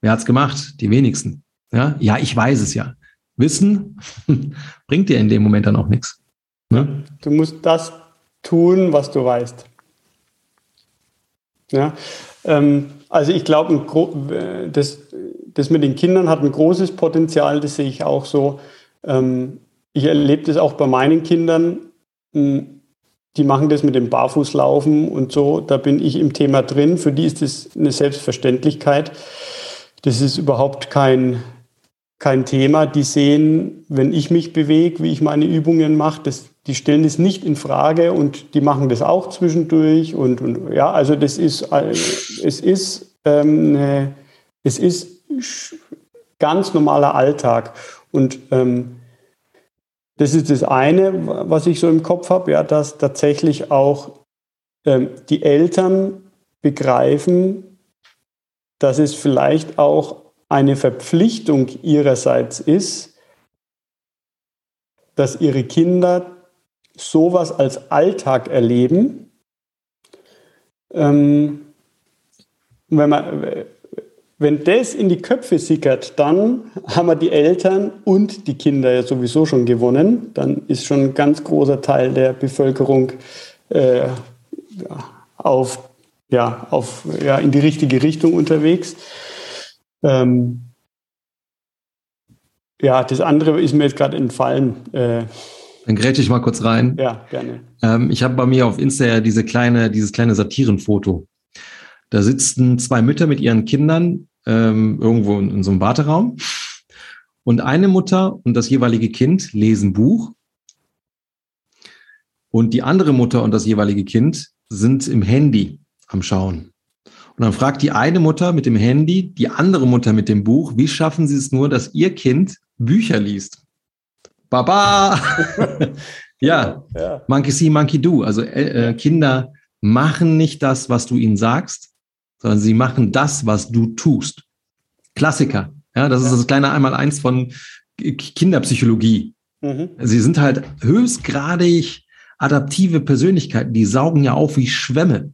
Wer hat's gemacht? Die wenigsten. Ja, ja, ich weiß es ja. Wissen bringt dir in dem Moment dann auch nichts. Ne? Du musst das tun, was du weißt. Ja, ähm, also ich glaube, das, das mit den Kindern hat ein großes Potenzial, das sehe ich auch so. Ähm, ich erlebe das auch bei meinen Kindern. Die machen das mit dem Barfußlaufen und so. Da bin ich im Thema drin. Für die ist das eine Selbstverständlichkeit. Das ist überhaupt kein, kein Thema. Die sehen, wenn ich mich bewege, wie ich meine Übungen mache, das, die stellen das nicht in Frage und die machen das auch zwischendurch. Und, und ja, also das ist, es ist, ähm, es ist ganz normaler Alltag. Und ähm, das ist das eine, was ich so im Kopf habe, ja, dass tatsächlich auch ähm, die Eltern begreifen, dass es vielleicht auch eine Verpflichtung ihrerseits ist, dass ihre Kinder sowas als Alltag erleben. Ähm, wenn man, wenn das in die Köpfe sickert, dann haben wir die Eltern und die Kinder ja sowieso schon gewonnen. Dann ist schon ein ganz großer Teil der Bevölkerung äh, auf, ja, auf, ja, in die richtige Richtung unterwegs. Ähm, ja, das andere ist mir jetzt gerade entfallen. Äh, dann grätsche ich mal kurz rein. Ja, gerne. Ähm, ich habe bei mir auf Insta ja diese kleine, dieses kleine Satirenfoto. Da sitzen zwei Mütter mit ihren Kindern ähm, irgendwo in, in so einem Warteraum. Und eine Mutter und das jeweilige Kind lesen Buch. Und die andere Mutter und das jeweilige Kind sind im Handy am Schauen. Und dann fragt die eine Mutter mit dem Handy, die andere Mutter mit dem Buch, wie schaffen sie es nur, dass ihr Kind Bücher liest? Baba! ja. ja, Monkey see, monkey do. Also äh, äh, Kinder machen nicht das, was du ihnen sagst, sondern sie machen das, was du tust. Klassiker. Ja, das ist das kleine Einmaleins von Kinderpsychologie. Mhm. Sie sind halt höchstgradig adaptive Persönlichkeiten, die saugen ja auf wie Schwämme.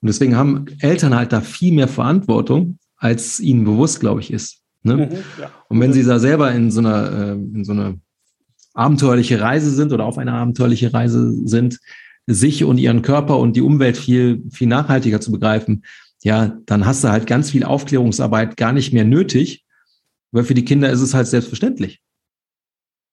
Und deswegen haben Eltern halt da viel mehr Verantwortung, als ihnen bewusst, glaube ich, ist. Ne? Mhm, ja. Und wenn sie da selber in so einer, äh, in so einer abenteuerliche Reise sind oder auf eine abenteuerliche Reise sind, sich und ihren Körper und die Umwelt viel, viel nachhaltiger zu begreifen, ja, dann hast du halt ganz viel Aufklärungsarbeit gar nicht mehr nötig, weil für die Kinder ist es halt selbstverständlich.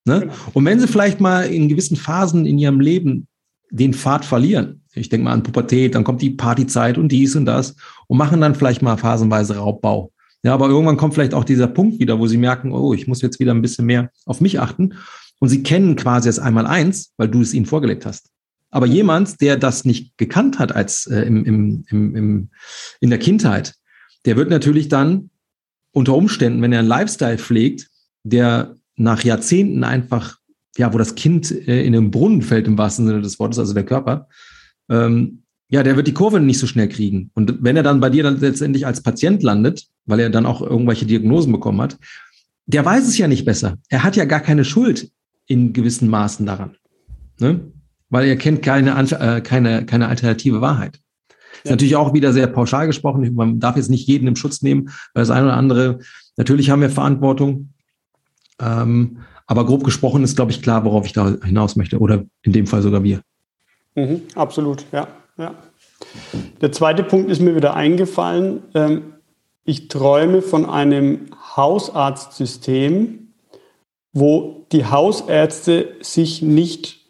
Ne? Genau. Und wenn sie vielleicht mal in gewissen Phasen in ihrem Leben den Pfad verlieren, ich denke mal an Pubertät, dann kommt die Partyzeit und dies und das und machen dann vielleicht mal phasenweise Raubbau. Ja, aber irgendwann kommt vielleicht auch dieser Punkt wieder, wo sie merken, oh, ich muss jetzt wieder ein bisschen mehr auf mich achten. Und sie kennen quasi das einmal eins, weil du es ihnen vorgelegt hast. Aber jemand, der das nicht gekannt hat als äh, im, im, im, im, in der Kindheit, der wird natürlich dann unter Umständen, wenn er einen Lifestyle pflegt, der nach Jahrzehnten einfach, ja, wo das Kind äh, in den Brunnen fällt im wahrsten Sinne des Wortes, also der Körper, ähm, ja, der wird die Kurve nicht so schnell kriegen. Und wenn er dann bei dir dann letztendlich als Patient landet, weil er dann auch irgendwelche Diagnosen bekommen hat, der weiß es ja nicht besser. Er hat ja gar keine Schuld in gewissen Maßen daran. Ne? Weil er kennt keine, äh, keine, keine alternative Wahrheit. Ist natürlich auch wieder sehr pauschal gesprochen. Man darf jetzt nicht jeden im Schutz nehmen, weil das eine oder andere, natürlich haben wir Verantwortung. Ähm, aber grob gesprochen ist, glaube ich, klar, worauf ich da hinaus möchte. Oder in dem Fall sogar wir. Mhm, absolut, ja, ja. Der zweite Punkt ist mir wieder eingefallen. Ähm, ich träume von einem Hausarztsystem, wo die Hausärzte sich nicht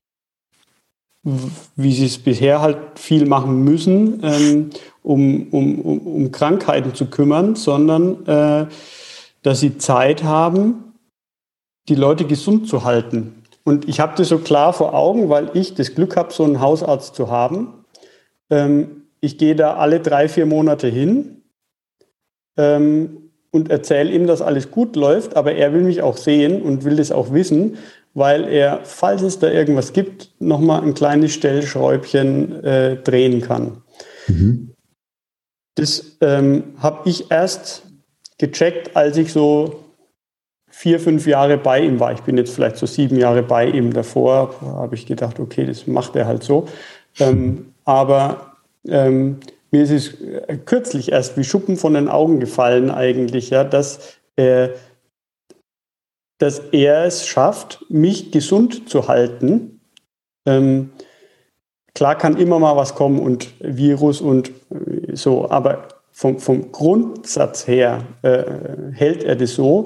wie sie es bisher halt viel machen müssen, ähm, um, um, um, um, Krankheiten zu kümmern, sondern äh, dass sie Zeit haben, die Leute gesund zu halten. Und ich habe das so klar vor Augen, weil ich das Glück habe, so einen Hausarzt zu haben. Ähm, ich gehe da alle drei, vier Monate hin ähm, und erzähle ihm, dass alles gut läuft, aber er will mich auch sehen und will das auch wissen, weil er, falls es da irgendwas gibt, nochmal ein kleines Stellschräubchen äh, drehen kann. Mhm. Das ähm, habe ich erst gecheckt, als ich so vier, fünf Jahre bei ihm war. Ich bin jetzt vielleicht so sieben Jahre bei ihm. Davor habe ich gedacht, okay, das macht er halt so. Ähm, aber ähm, mir ist es äh, kürzlich erst wie Schuppen von den Augen gefallen eigentlich, ja, dass, äh, dass er es schafft, mich gesund zu halten. Ähm, klar kann immer mal was kommen und Virus und äh, so, aber vom, vom Grundsatz her äh, hält er das so.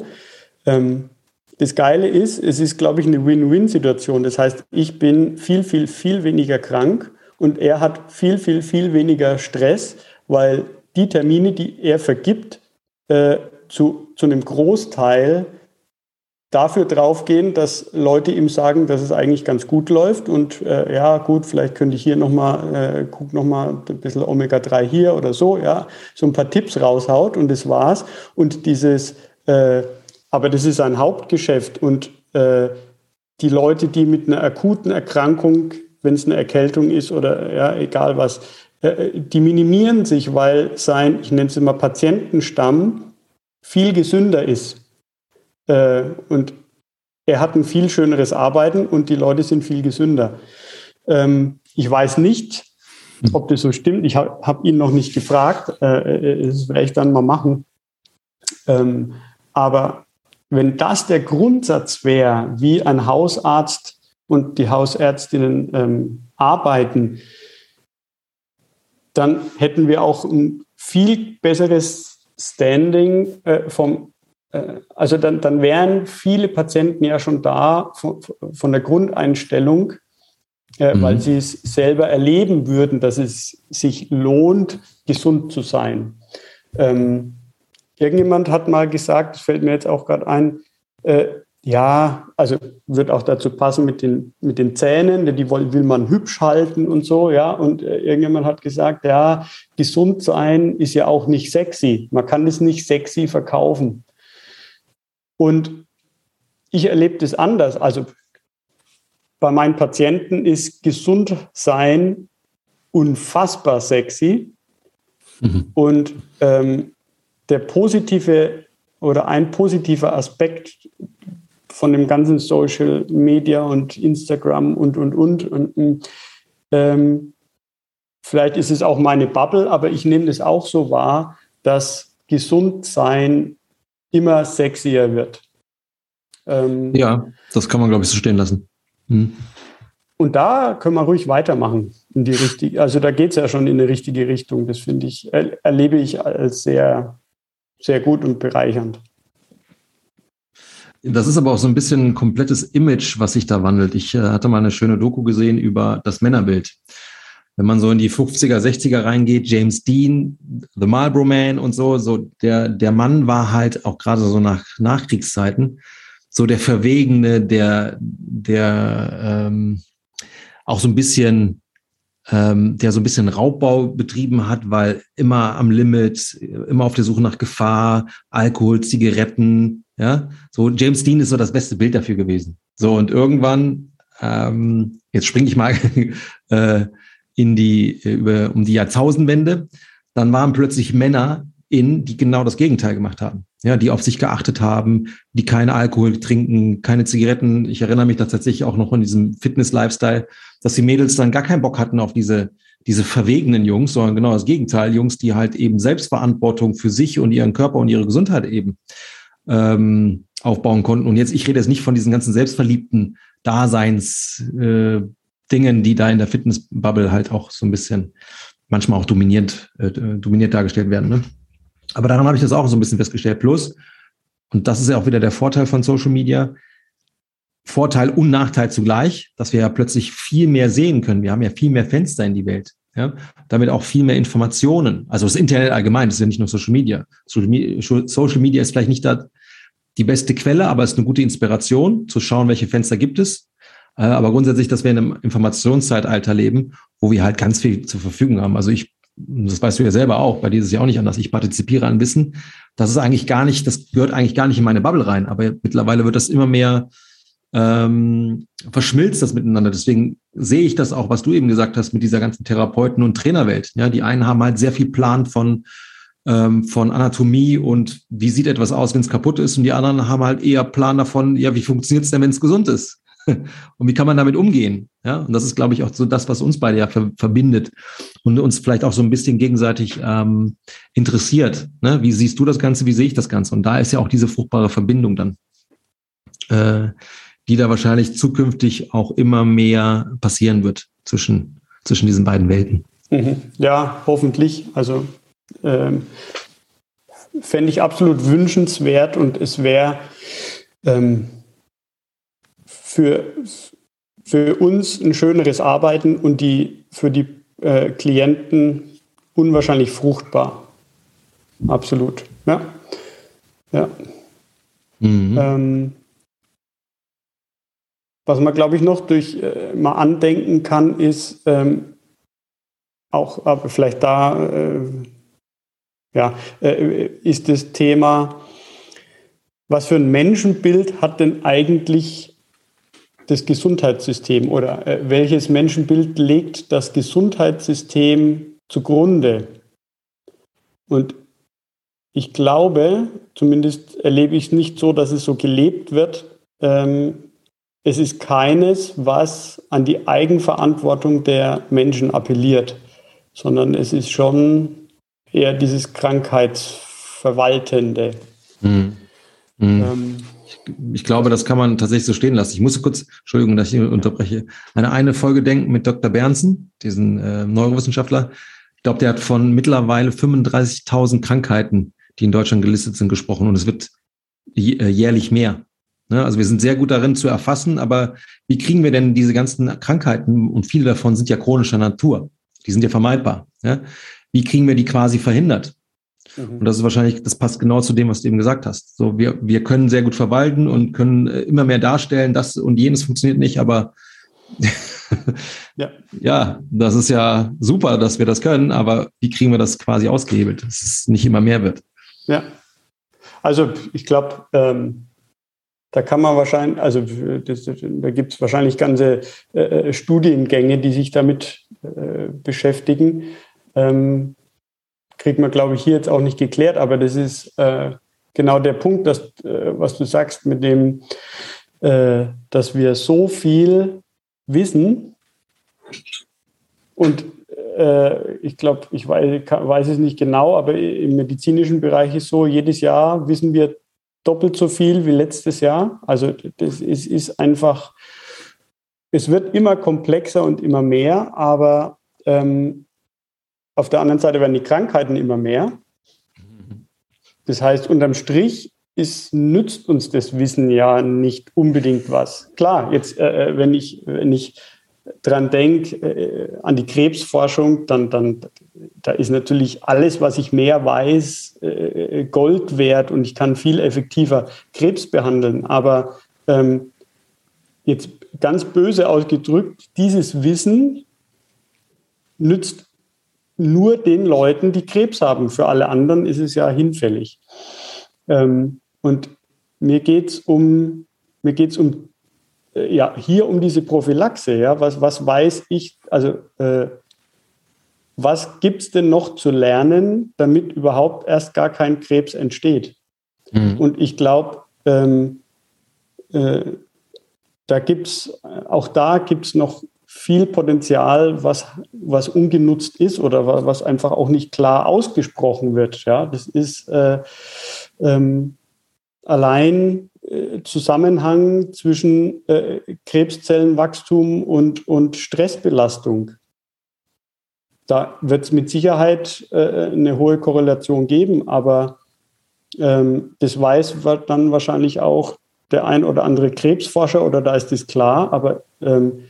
Ähm, das Geile ist, es ist, glaube ich, eine Win-Win-Situation. Das heißt, ich bin viel, viel, viel weniger krank und er hat viel, viel, viel weniger Stress, weil die Termine, die er vergibt, äh, zu, zu einem Großteil dafür draufgehen, dass Leute ihm sagen, dass es eigentlich ganz gut läuft und äh, ja gut, vielleicht könnte ich hier nochmal, äh, guck nochmal ein bisschen Omega-3 hier oder so, ja, so ein paar Tipps raushaut und das war's. Und dieses, äh, aber das ist ein Hauptgeschäft und äh, die Leute, die mit einer akuten Erkrankung wenn es eine Erkältung ist oder ja, egal was, äh, die minimieren sich, weil sein, ich nenne es immer Patientenstamm, viel gesünder ist. Äh, und er hat ein viel schöneres Arbeiten und die Leute sind viel gesünder. Ähm, ich weiß nicht, ob das so stimmt. Ich habe hab ihn noch nicht gefragt. Äh, das werde ich dann mal machen. Ähm, aber wenn das der Grundsatz wäre, wie ein Hausarzt und die Hausärztinnen ähm, arbeiten, dann hätten wir auch ein viel besseres Standing äh, vom, äh, also dann, dann wären viele Patienten ja schon da von, von der Grundeinstellung, äh, mhm. weil sie es selber erleben würden, dass es sich lohnt, gesund zu sein. Ähm, irgendjemand hat mal gesagt, das fällt mir jetzt auch gerade ein, äh, ja, also wird auch dazu passen mit den, mit den Zähnen, die will, will man hübsch halten und so, ja. Und äh, irgendjemand hat gesagt, ja, gesund sein ist ja auch nicht sexy. Man kann es nicht sexy verkaufen. Und ich erlebe das anders. Also bei meinen Patienten ist gesund sein unfassbar sexy. Mhm. Und ähm, der positive oder ein positiver Aspekt von dem ganzen Social Media und Instagram und, und, und. und ähm, vielleicht ist es auch meine Bubble, aber ich nehme es auch so wahr, dass Gesundsein immer sexier wird. Ähm, ja, das kann man, glaube ich, so stehen lassen. Hm. Und da können wir ruhig weitermachen in die richtige, also da geht es ja schon in eine richtige Richtung. Das finde ich, erlebe ich als sehr, sehr gut und bereichernd. Das ist aber auch so ein bisschen ein komplettes Image, was sich da wandelt. Ich äh, hatte mal eine schöne Doku gesehen über das Männerbild. Wenn man so in die 50er, 60er reingeht, James Dean, The Marlboro Man und so, so der, der Mann war halt auch gerade so nach Nachkriegszeiten so der Verwegene, der, der ähm, auch so ein bisschen ähm, der so ein bisschen Raubbau betrieben hat, weil immer am Limit, immer auf der Suche nach Gefahr, Alkohol, Zigaretten, ja, so James Dean ist so das beste Bild dafür gewesen. So und irgendwann, ähm, jetzt springe ich mal äh, in die äh, über um die Jahrtausendwende, dann waren plötzlich Männer in, die genau das Gegenteil gemacht haben. Ja, die auf sich geachtet haben, die keine Alkohol trinken, keine Zigaretten. Ich erinnere mich da tatsächlich auch noch an diesem Fitness-Lifestyle, dass die Mädels dann gar keinen Bock hatten auf diese, diese verwegenen Jungs, sondern genau das Gegenteil, Jungs, die halt eben Selbstverantwortung für sich und ihren Körper und ihre Gesundheit eben ähm, aufbauen konnten. Und jetzt, ich rede jetzt nicht von diesen ganzen selbstverliebten Daseins, äh, Dingen, die da in der Fitnessbubble halt auch so ein bisschen manchmal auch dominiert, äh, dominiert dargestellt werden. Ne? Aber daran habe ich das auch so ein bisschen festgestellt. Plus, und das ist ja auch wieder der Vorteil von Social Media, Vorteil und Nachteil zugleich, dass wir ja plötzlich viel mehr sehen können. Wir haben ja viel mehr Fenster in die Welt. Ja, damit auch viel mehr Informationen. Also das Internet allgemein, das ist ja nicht nur Social Media. Social Media ist vielleicht nicht da die beste Quelle, aber es ist eine gute Inspiration, zu schauen, welche Fenster gibt es. Äh, aber grundsätzlich, dass wir in einem Informationszeitalter leben, wo wir halt ganz viel zur Verfügung haben. Also ich das weißt du ja selber auch, bei dir ist es ja auch nicht anders, ich partizipiere an Wissen, das ist eigentlich gar nicht, das gehört eigentlich gar nicht in meine Bubble rein, aber mittlerweile wird das immer mehr ähm, verschmilzt das miteinander. Deswegen sehe ich das auch, was du eben gesagt hast mit dieser ganzen Therapeuten- und Trainerwelt. Ja, die einen haben halt sehr viel Plan von, ähm, von Anatomie und wie sieht etwas aus, wenn es kaputt ist, und die anderen haben halt eher Plan davon, ja, wie funktioniert es denn, wenn es gesund ist? und wie kann man damit umgehen? Ja, und das ist, glaube ich, auch so das, was uns beide ja ver verbindet und uns vielleicht auch so ein bisschen gegenseitig ähm, interessiert. Ne? Wie siehst du das Ganze? Wie sehe ich das Ganze? Und da ist ja auch diese fruchtbare Verbindung dann. Äh, die da wahrscheinlich zukünftig auch immer mehr passieren wird zwischen, zwischen diesen beiden Welten. Mhm. Ja, hoffentlich. Also ähm, fände ich absolut wünschenswert und es wäre ähm, für, für uns ein schöneres Arbeiten und die, für die äh, Klienten unwahrscheinlich fruchtbar. Absolut. Ja. ja. Mhm. Ähm, was man, glaube ich, noch durch äh, mal andenken kann, ist ähm, auch, aber vielleicht da, äh, ja, äh, ist das Thema, was für ein Menschenbild hat denn eigentlich das Gesundheitssystem oder äh, welches Menschenbild legt das Gesundheitssystem zugrunde? Und ich glaube, zumindest erlebe ich es nicht so, dass es so gelebt wird, ähm, es ist keines, was an die Eigenverantwortung der Menschen appelliert, sondern es ist schon eher dieses Krankheitsverwaltende. Mhm. Mhm. Ähm, ich glaube, das kann man tatsächlich so stehen lassen. Ich muss kurz, Entschuldigung, dass ich unterbreche, eine eine Folge denken mit Dr. Bernsen, diesen äh, Neurowissenschaftler. Ich glaube, der hat von mittlerweile 35.000 Krankheiten, die in Deutschland gelistet sind, gesprochen und es wird äh, jährlich mehr. Ne? Also wir sind sehr gut darin zu erfassen, aber wie kriegen wir denn diese ganzen Krankheiten, und viele davon sind ja chronischer Natur, die sind ja vermeidbar. Wie kriegen wir die quasi verhindert? Mhm. Und das ist wahrscheinlich, das passt genau zu dem, was du eben gesagt hast. So, wir, wir können sehr gut verwalten und können äh, immer mehr darstellen, das und jenes funktioniert nicht, aber ja. ja, das ist ja super, dass wir das können, aber wie kriegen wir das quasi ausgehebelt, dass es nicht immer mehr wird? Ja, also ich glaube, ähm, da kann man wahrscheinlich, also das, da gibt es wahrscheinlich ganze äh, Studiengänge, die sich damit äh, beschäftigen. Ähm, kriegt man, glaube ich, hier jetzt auch nicht geklärt, aber das ist äh, genau der Punkt, dass, äh, was du sagst, mit dem, äh, dass wir so viel wissen und äh, ich glaube, ich weiß, weiß, es nicht genau, aber im medizinischen Bereich ist so, jedes Jahr wissen wir doppelt so viel wie letztes Jahr. Also das ist, ist einfach, es wird immer komplexer und immer mehr, aber ähm, auf der anderen Seite werden die Krankheiten immer mehr. Das heißt, unterm Strich ist, nützt uns das Wissen ja nicht unbedingt was. Klar, jetzt, äh, äh wenn, ich, wenn ich dran denke, äh, an die Krebsforschung, dann, dann da ist natürlich alles, was ich mehr weiß, äh, Gold wert und ich kann viel effektiver Krebs behandeln. Aber ähm, jetzt ganz böse ausgedrückt, dieses Wissen nützt nur den Leuten, die Krebs haben. Für alle anderen ist es ja hinfällig. Ähm, und mir geht es um, mir geht's um äh, ja, hier um diese Prophylaxe, ja, was, was weiß ich, also äh, was gibt es denn noch zu lernen, damit überhaupt erst gar kein Krebs entsteht? Mhm. Und ich glaube, ähm, äh, da gibt's, auch da gibt es noch viel Potenzial, was, was ungenutzt ist oder was einfach auch nicht klar ausgesprochen wird. Ja, das ist äh, ähm, allein äh, Zusammenhang zwischen äh, Krebszellenwachstum und, und Stressbelastung. Da wird es mit Sicherheit äh, eine hohe Korrelation geben, aber ähm, das weiß dann wahrscheinlich auch der ein oder andere Krebsforscher oder da ist das klar, aber ähm,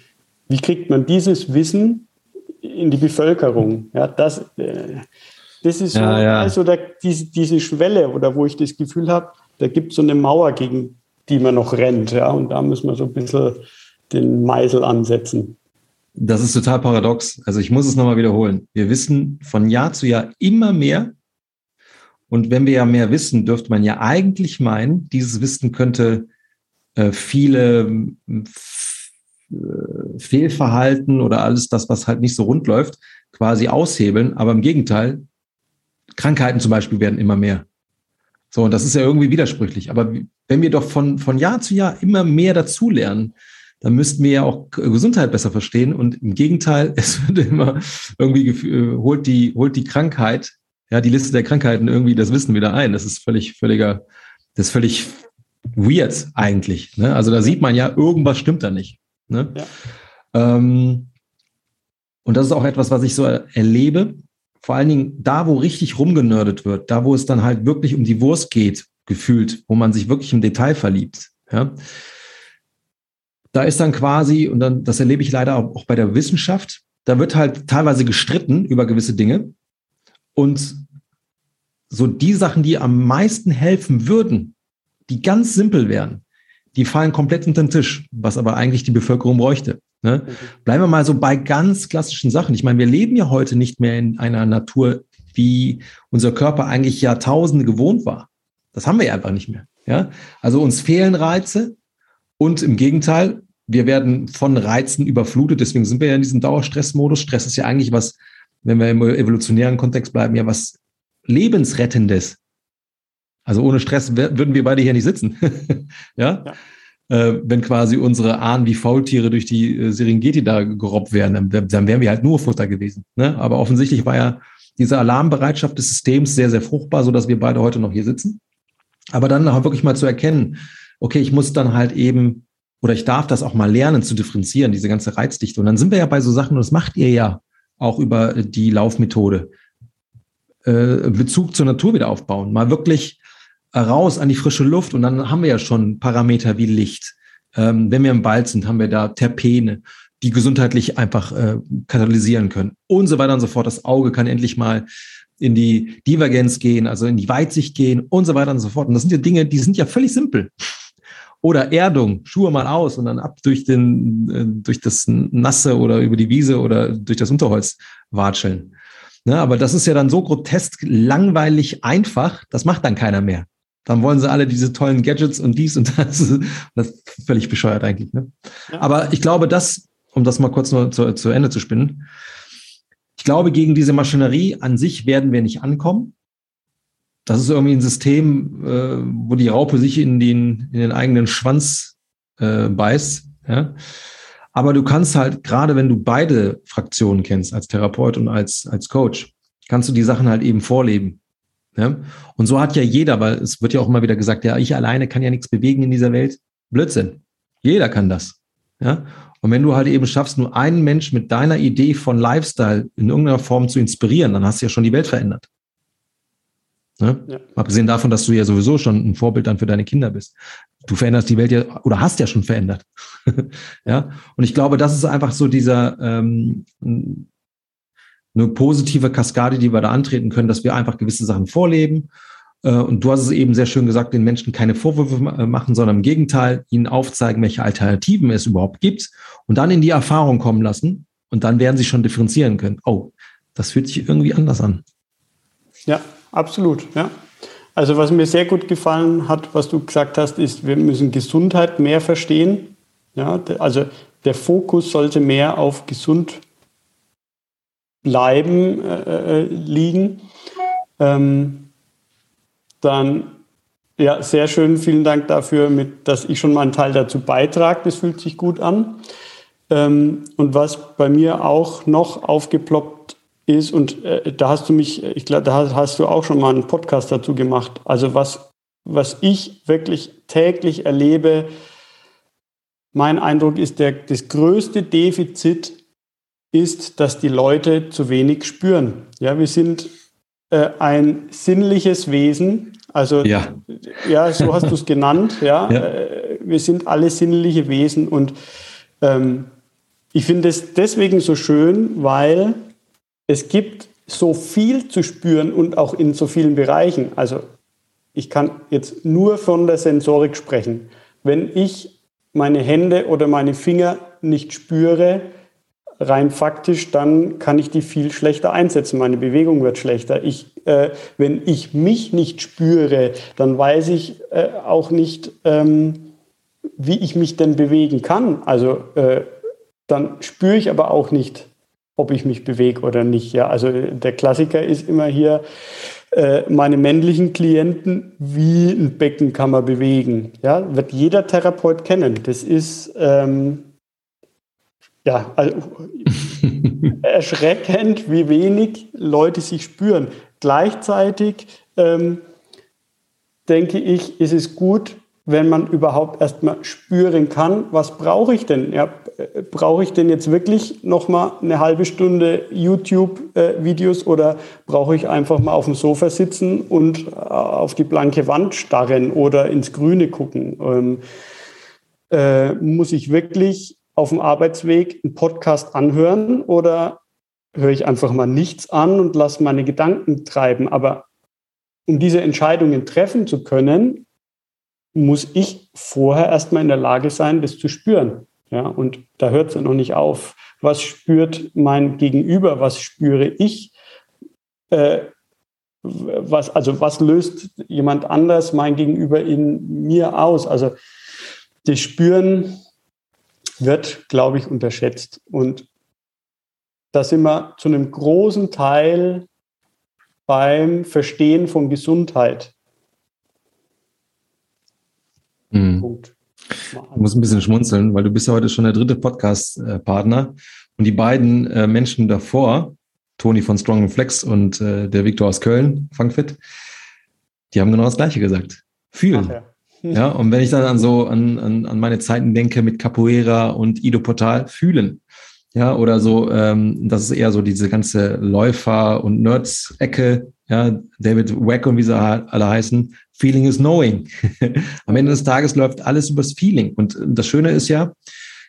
wie kriegt man dieses Wissen in die Bevölkerung? Ja, das, äh, das ist so, ja, also da, diese, diese Schwelle, oder wo ich das Gefühl habe, da gibt es so eine Mauer, gegen die man noch rennt. Ja, und da müssen wir so ein bisschen den Meisel ansetzen. Das ist total paradox. Also ich muss es nochmal wiederholen. Wir wissen von Jahr zu Jahr immer mehr. Und wenn wir ja mehr wissen, dürfte man ja eigentlich meinen, dieses Wissen könnte äh, viele äh, Fehlverhalten oder alles das, was halt nicht so rund läuft, quasi aushebeln. Aber im Gegenteil, Krankheiten zum Beispiel werden immer mehr. So, und das ist ja irgendwie widersprüchlich. Aber wenn wir doch von, von Jahr zu Jahr immer mehr dazulernen, dann müssten wir ja auch Gesundheit besser verstehen. Und im Gegenteil, es wird immer irgendwie äh, holt die, holt die Krankheit, ja, die Liste der Krankheiten irgendwie das Wissen wieder ein. Das ist völlig, völliger, das ist völlig weird eigentlich. Ne? Also da sieht man ja, irgendwas stimmt da nicht. Ne? Ja. Ähm, und das ist auch etwas, was ich so erlebe. Vor allen Dingen da, wo richtig rumgenördet wird, da, wo es dann halt wirklich um die Wurst geht, gefühlt, wo man sich wirklich im Detail verliebt. Ja? Da ist dann quasi, und dann, das erlebe ich leider auch bei der Wissenschaft, da wird halt teilweise gestritten über gewisse Dinge. Und so die Sachen, die am meisten helfen würden, die ganz simpel wären, die fallen komplett unter den Tisch, was aber eigentlich die Bevölkerung bräuchte. Ne? Mhm. Bleiben wir mal so bei ganz klassischen Sachen. Ich meine, wir leben ja heute nicht mehr in einer Natur, wie unser Körper eigentlich Jahrtausende gewohnt war. Das haben wir ja einfach nicht mehr. Ja? Also uns fehlen Reize, und im Gegenteil, wir werden von Reizen überflutet. Deswegen sind wir ja in diesem Dauerstressmodus. Stress ist ja eigentlich was, wenn wir im evolutionären Kontext bleiben, ja was lebensrettendes. Also ohne Stress würden wir beide hier nicht sitzen. ja? ja. Äh, wenn quasi unsere Ahnen wie Faultiere durch die äh, Serengeti da gerobbt wären, dann, dann wären wir halt nur Futter gewesen. Ne? Aber offensichtlich war ja diese Alarmbereitschaft des Systems sehr, sehr fruchtbar, so dass wir beide heute noch hier sitzen. Aber dann wirklich mal zu erkennen, okay, ich muss dann halt eben oder ich darf das auch mal lernen zu differenzieren, diese ganze Reizdichte. Und dann sind wir ja bei so Sachen, und das macht ihr ja auch über die Laufmethode. Äh, Bezug zur Natur wieder aufbauen, mal wirklich raus an die frische Luft und dann haben wir ja schon Parameter wie Licht. Ähm, wenn wir im Wald sind, haben wir da Terpene, die gesundheitlich einfach äh, katalysieren können und so weiter und so fort. Das Auge kann endlich mal in die Divergenz gehen, also in die Weitsicht gehen und so weiter und so fort. Und das sind ja Dinge, die sind ja völlig simpel. Oder Erdung, Schuhe mal aus und dann ab durch den, äh, durch das Nasse oder über die Wiese oder durch das Unterholz watscheln. Ne, aber das ist ja dann so grotesk, langweilig, einfach, das macht dann keiner mehr. Dann wollen sie alle diese tollen Gadgets und dies und das. Das ist völlig bescheuert eigentlich. Ne? Ja. Aber ich glaube, das, um das mal kurz nur zu, zu Ende zu spinnen, ich glaube, gegen diese Maschinerie an sich werden wir nicht ankommen. Das ist irgendwie ein System, äh, wo die Raupe sich in den, in den eigenen Schwanz äh, beißt. Ja? Aber du kannst halt, gerade wenn du beide Fraktionen kennst, als Therapeut und als, als Coach, kannst du die Sachen halt eben vorleben. Ja? Und so hat ja jeder, weil es wird ja auch immer wieder gesagt, ja, ich alleine kann ja nichts bewegen in dieser Welt. Blödsinn. Jeder kann das. Ja? Und wenn du halt eben schaffst, nur einen Mensch mit deiner Idee von Lifestyle in irgendeiner Form zu inspirieren, dann hast du ja schon die Welt verändert. Ne? Ja. Abgesehen davon, dass du ja sowieso schon ein Vorbild dann für deine Kinder bist. Du veränderst die Welt ja oder hast ja schon verändert. ja. Und ich glaube, das ist einfach so dieser ähm, eine positive Kaskade, die wir da antreten können, dass wir einfach gewisse Sachen vorleben. Äh, und du hast es eben sehr schön gesagt, den Menschen keine Vorwürfe äh, machen, sondern im Gegenteil, ihnen aufzeigen, welche Alternativen es überhaupt gibt und dann in die Erfahrung kommen lassen. Und dann werden sie schon differenzieren können. Oh, das fühlt sich irgendwie anders an. Ja, Absolut, ja. Also was mir sehr gut gefallen hat, was du gesagt hast, ist, wir müssen Gesundheit mehr verstehen. Ja, also der Fokus sollte mehr auf gesund bleiben äh, äh, liegen. Ähm, dann ja, sehr schön. Vielen Dank dafür, mit, dass ich schon mal einen Teil dazu beitrage. Das fühlt sich gut an. Ähm, und was bei mir auch noch aufgeploppt ist, und äh, da hast du mich, ich glaube, da hast, du auch schon mal einen Podcast dazu gemacht. Also was, was ich wirklich täglich erlebe, mein Eindruck ist, der, das größte Defizit ist, dass die Leute zu wenig spüren. Ja, wir sind äh, ein sinnliches Wesen. Also ja, ja so hast du es genannt. Ja, ja. Äh, wir sind alle sinnliche Wesen und ähm, ich finde es deswegen so schön, weil es gibt so viel zu spüren und auch in so vielen Bereichen. Also ich kann jetzt nur von der Sensorik sprechen. Wenn ich meine Hände oder meine Finger nicht spüre, rein faktisch, dann kann ich die viel schlechter einsetzen. Meine Bewegung wird schlechter. Ich, äh, wenn ich mich nicht spüre, dann weiß ich äh, auch nicht, ähm, wie ich mich denn bewegen kann. Also äh, dann spüre ich aber auch nicht, ob ich mich bewege oder nicht. Ja, also der Klassiker ist immer hier, äh, meine männlichen Klienten, wie ein Becken kann man bewegen. Ja, wird jeder Therapeut kennen. Das ist ähm, ja also, erschreckend, wie wenig Leute sich spüren. Gleichzeitig ähm, denke ich, ist es gut, wenn man überhaupt erstmal spüren kann, was brauche ich denn? Ja, brauche ich denn jetzt wirklich nochmal eine halbe Stunde YouTube-Videos oder brauche ich einfach mal auf dem Sofa sitzen und äh, auf die blanke Wand starren oder ins Grüne gucken? Ähm, äh, muss ich wirklich auf dem Arbeitsweg einen Podcast anhören oder höre ich einfach mal nichts an und lasse meine Gedanken treiben? Aber um diese Entscheidungen treffen zu können, muss ich vorher erstmal in der Lage sein, das zu spüren. Ja, und da hört es ja noch nicht auf. Was spürt mein Gegenüber? Was spüre ich? Äh, was, also was löst jemand anders, mein Gegenüber in mir aus? Also das Spüren wird, glaube ich, unterschätzt. Und da sind wir zu einem großen Teil beim Verstehen von Gesundheit. Mhm. Punkt. Ich muss ein bisschen schmunzeln, weil du bist ja heute schon der dritte Podcast-Partner und die beiden äh, Menschen davor, Toni von Strong Flex und äh, der Viktor aus Köln, Funkfit, die haben genau das Gleiche gesagt. Fühlen. Ja. Ja, und wenn ich dann an so an, an, an meine Zeiten denke mit Capoeira und Ido Portal, fühlen. Ja, oder so, ähm, das ist eher so diese ganze Läufer- und Nerds-Ecke, ja, David Wack und wie sie alle heißen, Feeling is Knowing. Am Ende des Tages läuft alles übers Feeling. Und das Schöne ist ja,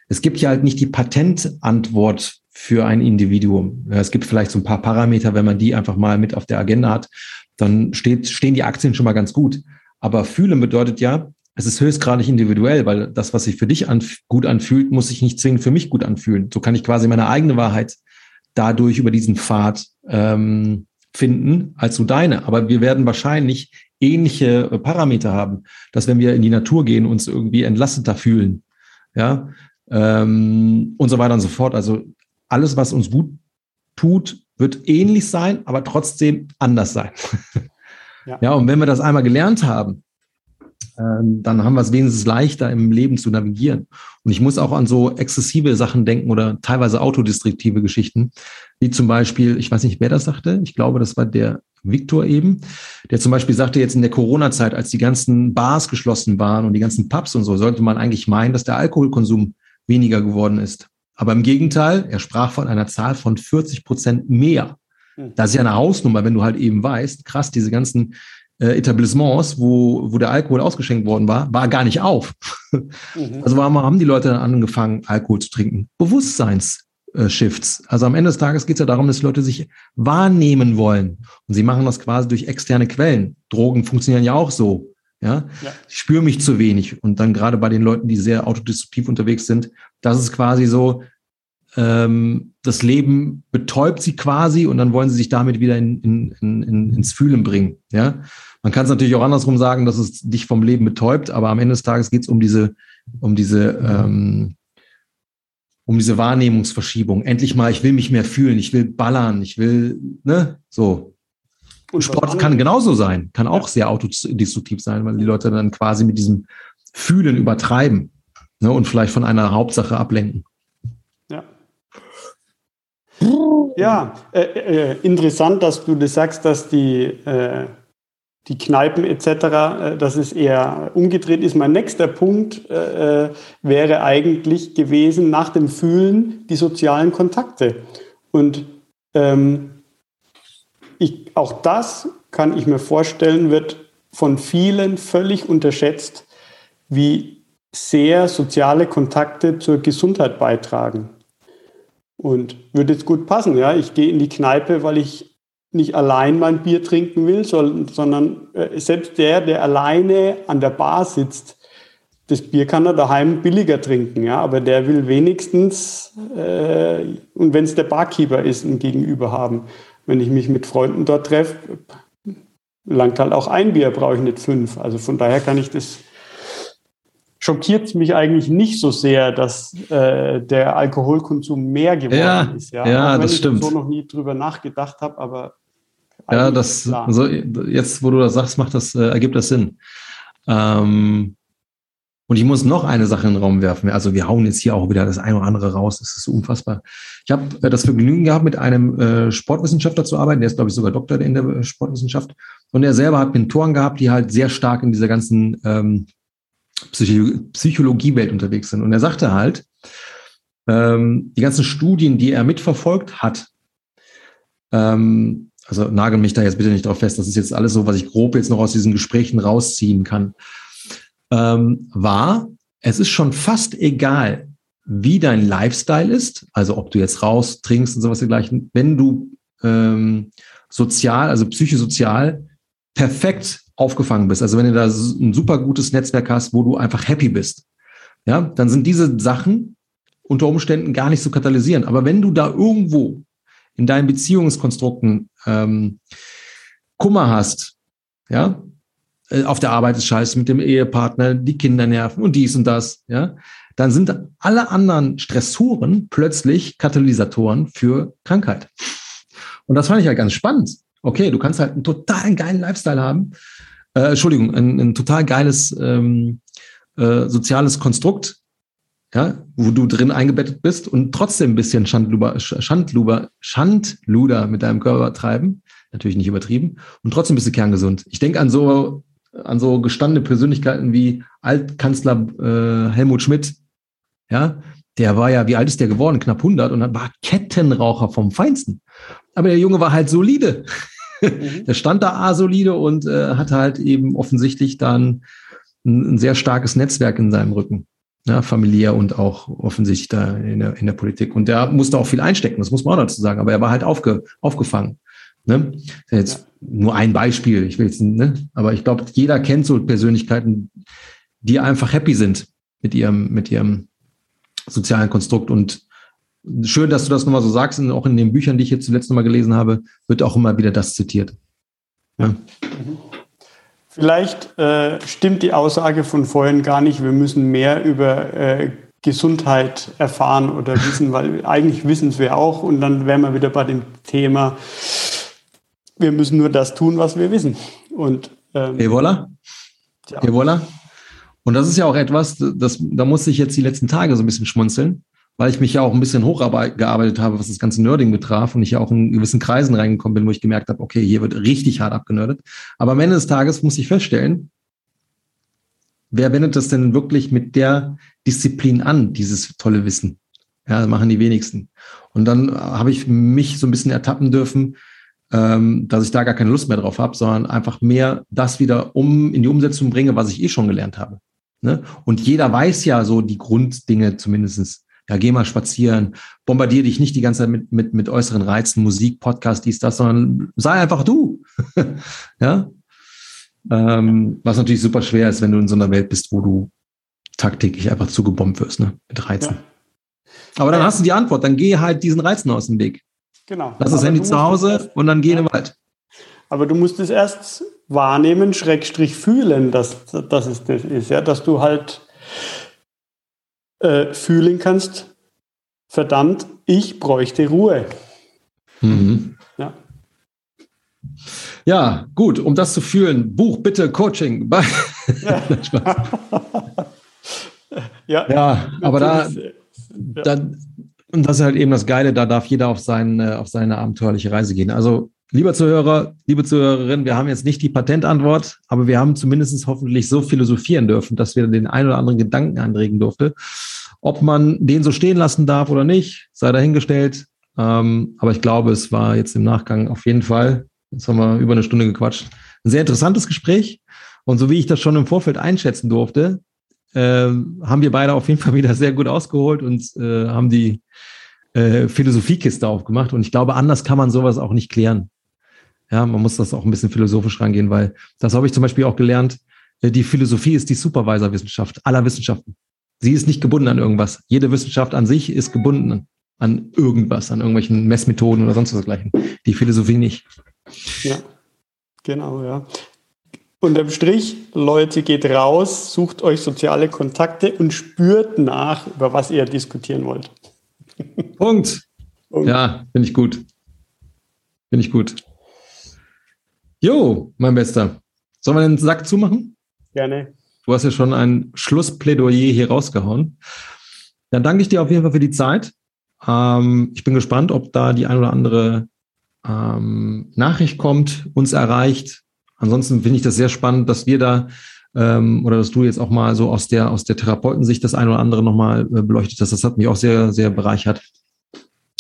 es gibt ja halt nicht die Patentantwort für ein Individuum. Es gibt vielleicht so ein paar Parameter, wenn man die einfach mal mit auf der Agenda hat, dann steht, stehen die Aktien schon mal ganz gut. Aber fühlen bedeutet ja, es ist höchstgradig individuell, weil das, was sich für dich anf gut anfühlt, muss sich nicht zwingend für mich gut anfühlen. So kann ich quasi meine eigene Wahrheit dadurch über diesen Pfad ähm, finden als so deine. Aber wir werden wahrscheinlich ähnliche Parameter haben, dass wenn wir in die Natur gehen, uns irgendwie entlasteter fühlen, ja, ähm, und so weiter und so fort. Also alles, was uns gut tut, wird ähnlich sein, aber trotzdem anders sein. Ja, ja und wenn wir das einmal gelernt haben, ähm, dann haben wir es wenigstens leichter im Leben zu navigieren. Und ich muss auch an so exzessive Sachen denken oder teilweise autodestruktive Geschichten, wie zum Beispiel, ich weiß nicht, wer das sagte, ich glaube, das war der Viktor eben, der zum Beispiel sagte, jetzt in der Corona-Zeit, als die ganzen Bars geschlossen waren und die ganzen Pubs und so, sollte man eigentlich meinen, dass der Alkoholkonsum weniger geworden ist. Aber im Gegenteil, er sprach von einer Zahl von 40 Prozent mehr. Hm. Das ist ja eine Hausnummer, wenn du halt eben weißt, krass, diese ganzen äh, Etablissements, wo, wo der Alkohol ausgeschenkt worden war, war gar nicht auf. Mhm. Also warum haben die Leute dann angefangen, Alkohol zu trinken? Bewusstseinsshifts. Also am Ende des Tages geht es ja darum, dass die Leute sich wahrnehmen wollen. Und sie machen das quasi durch externe Quellen. Drogen funktionieren ja auch so. Ja? ja. Ich spüre mich zu wenig. Und dann gerade bei den Leuten, die sehr autodestruktiv unterwegs sind, das ist quasi so, ähm, das Leben betäubt sie quasi und dann wollen sie sich damit wieder in, in, in, ins Fühlen bringen. Ja, man kann es natürlich auch andersrum sagen, dass es dich vom Leben betäubt, aber am Ende des Tages geht es um diese, um diese, ähm, um diese Wahrnehmungsverschiebung. Endlich mal, ich will mich mehr fühlen, ich will ballern, ich will, ne, so. Und Sport kann genauso sein, kann auch sehr autodestruktiv sein, weil die Leute dann quasi mit diesem Fühlen übertreiben ne, und vielleicht von einer Hauptsache ablenken. Ja, äh, äh, interessant, dass du das sagst, dass die, äh, die Kneipen etc., äh, dass es eher umgedreht ist. Mein nächster Punkt äh, äh, wäre eigentlich gewesen, nach dem Fühlen die sozialen Kontakte. Und ähm, ich, auch das kann ich mir vorstellen, wird von vielen völlig unterschätzt, wie sehr soziale Kontakte zur Gesundheit beitragen. Und würde jetzt gut passen, ja. Ich gehe in die Kneipe, weil ich nicht allein mein Bier trinken will, sondern äh, selbst der, der alleine an der Bar sitzt, das Bier kann er daheim billiger trinken, ja, aber der will wenigstens, äh, und wenn es der Barkeeper ist, ein Gegenüber haben. Wenn ich mich mit Freunden dort treffe, langt halt auch ein Bier, brauche ich nicht fünf. Also von daher kann ich das, schockiert es mich eigentlich nicht so sehr, dass äh, der Alkoholkonsum mehr geworden ja, ist. Ja, ja das ich stimmt. so noch nie drüber nachgedacht habe, aber ja, das, also jetzt, wo du das sagst, macht das, äh, ergibt das Sinn. Ähm, und ich muss noch eine Sache in den Raum werfen. Also wir hauen jetzt hier auch wieder das eine oder andere raus. Das ist so unfassbar. Ich habe äh, das Vergnügen gehabt, mit einem äh, Sportwissenschaftler zu arbeiten. Der ist, glaube ich, sogar Doktor in der Sportwissenschaft. Und er selber hat Mentoren gehabt, die halt sehr stark in dieser ganzen ähm, Psycho Psychologiewelt unterwegs sind. Und er sagte halt, ähm, die ganzen Studien, die er mitverfolgt hat, ähm, also nagel mich da jetzt bitte nicht drauf fest, das ist jetzt alles so, was ich grob jetzt noch aus diesen Gesprächen rausziehen kann, ähm, war, es ist schon fast egal, wie dein Lifestyle ist, also ob du jetzt raus, trinkst und sowas dergleichen, wenn du ähm, sozial, also psychosozial perfekt aufgefangen bist, also wenn du da ein super gutes Netzwerk hast, wo du einfach happy bist, ja, dann sind diese Sachen unter Umständen gar nicht so katalysieren. Aber wenn du da irgendwo in deinen Beziehungskonstrukten ähm, Kummer hast, ja, äh, auf der Arbeit ist scheiße mit dem Ehepartner, die Kinder nerven und dies und das, ja, dann sind alle anderen Stressoren plötzlich Katalysatoren für Krankheit. Und das fand ich halt ganz spannend. Okay, du kannst halt einen total geilen Lifestyle haben, äh, Entschuldigung, ein, ein total geiles ähm, äh, soziales Konstrukt, ja, wo du drin eingebettet bist und trotzdem ein bisschen Schandluber, Schandluber, Schandluder mit deinem Körper treiben, natürlich nicht übertrieben, und trotzdem bist du kerngesund. Ich denke an so an so gestandene Persönlichkeiten wie Altkanzler äh, Helmut Schmidt, ja, der war ja, wie alt ist der geworden? Knapp 100 und war Kettenraucher vom Feinsten. Aber der Junge war halt solide. Mhm. der stand da A solide und äh, hatte halt eben offensichtlich dann ein, ein sehr starkes Netzwerk in seinem Rücken ja, familiär und auch offensichtlich da in der, in der Politik. Und der musste auch viel einstecken, das muss man auch dazu sagen, aber er war halt aufge, aufgefangen. Ne? Jetzt nur ein Beispiel, ich will jetzt, ne? aber ich glaube, jeder kennt so Persönlichkeiten, die einfach happy sind mit ihrem, mit ihrem sozialen Konstrukt. Und schön, dass du das nochmal so sagst, und auch in den Büchern, die ich jetzt zuletzt nochmal gelesen habe, wird auch immer wieder das zitiert. Ja. Mhm. Vielleicht äh, stimmt die Aussage von vorhin gar nicht, wir müssen mehr über äh, Gesundheit erfahren oder wissen, weil eigentlich wissen es wir auch und dann wären wir wieder bei dem Thema, wir müssen nur das tun, was wir wissen. Und ähm, Et voilà. Ja. Et voilà. Und das ist ja auch etwas, das, da musste ich jetzt die letzten Tage so ein bisschen schmunzeln weil ich mich ja auch ein bisschen hochgearbeitet habe, was das ganze Nerding betraf und ich ja auch in gewissen Kreisen reingekommen bin, wo ich gemerkt habe, okay, hier wird richtig hart abgenördet. Aber am Ende des Tages muss ich feststellen, wer wendet das denn wirklich mit der Disziplin an, dieses tolle Wissen? Ja, das machen die wenigsten. Und dann habe ich mich so ein bisschen ertappen dürfen, ähm, dass ich da gar keine Lust mehr drauf habe, sondern einfach mehr das wieder um in die Umsetzung bringe, was ich eh schon gelernt habe. Ne? Und jeder weiß ja so die Grunddinge zumindestens ja, geh mal spazieren, bombardier dich nicht die ganze Zeit mit, mit, mit äußeren Reizen, Musik, Podcast, dies, das, sondern sei einfach du. ja. Ähm, was natürlich super schwer ist, wenn du in so einer Welt bist, wo du tagtäglich einfach zugebombt wirst, ne? Mit Reizen. Ja. Aber dann ja. hast du die Antwort, dann geh halt diesen Reizen aus dem Weg. Genau. Lass das Handy zu Hause und dann geh in den Wald. Aber du musst es erst wahrnehmen, Schrägstrich fühlen, dass, dass es das ist, ja, dass du halt äh, fühlen kannst, verdammt, ich bräuchte Ruhe. Mhm. Ja. Ja, gut, um das zu fühlen, Buch bitte Coaching. ja. ja, ja, aber da, da, und das ist halt eben das Geile, da darf jeder auf, sein, auf seine abenteuerliche Reise gehen. Also Lieber Zuhörer, liebe Zuhörerin, wir haben jetzt nicht die Patentantwort, aber wir haben zumindest hoffentlich so philosophieren dürfen, dass wir den einen oder anderen Gedanken anregen durfte. Ob man den so stehen lassen darf oder nicht, sei dahingestellt. Ähm, aber ich glaube, es war jetzt im Nachgang auf jeden Fall, jetzt haben wir über eine Stunde gequatscht, ein sehr interessantes Gespräch. Und so wie ich das schon im Vorfeld einschätzen durfte, äh, haben wir beide auf jeden Fall wieder sehr gut ausgeholt und äh, haben die äh, Philosophiekiste aufgemacht. Und ich glaube, anders kann man sowas auch nicht klären. Ja, man muss das auch ein bisschen philosophisch rangehen, weil das habe ich zum Beispiel auch gelernt. äh, die Philosophie ist die Supervisorwissenschaft aller Wissenschaften. Sie ist nicht gebunden an irgendwas. Jede Wissenschaft an sich ist gebunden an irgendwas, an irgendwelchen Messmethoden oder sonst was dergleichen. Die Philosophie nicht. Ja, genau, ja. Unterm Strich, Leute, geht raus, sucht euch soziale Kontakte und spürt nach, über was ihr diskutieren wollt. Punkt. Punkt. Ja, finde ich gut. Finde ich gut. Jo, mein Bester. Sollen wir den Sack zumachen? Gerne. Du hast ja schon ein Schlussplädoyer hier rausgehauen. Dann danke ich dir auf jeden Fall für die Zeit. Ähm, ich bin gespannt, ob da die ein oder andere ähm, Nachricht kommt, uns erreicht. Ansonsten finde ich das sehr spannend, dass wir da ähm, oder dass du jetzt auch mal so aus der aus der Therapeutensicht das ein oder andere nochmal äh, beleuchtet hast. Das hat mich auch sehr, sehr bereichert.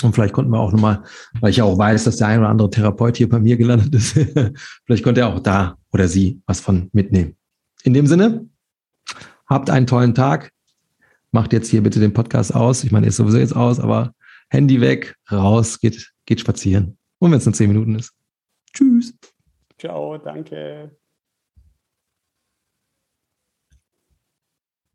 Und vielleicht konnten wir auch nochmal, weil ich ja auch weiß, dass der ein oder andere Therapeut hier bei mir gelandet ist, vielleicht konnte er auch da oder sie was von mitnehmen. In dem Sinne, habt einen tollen Tag macht jetzt hier bitte den Podcast aus. Ich meine, ist sowieso jetzt aus, aber Handy weg, raus, geht, geht spazieren. Und wenn es nur zehn Minuten ist. Tschüss. Ciao, danke.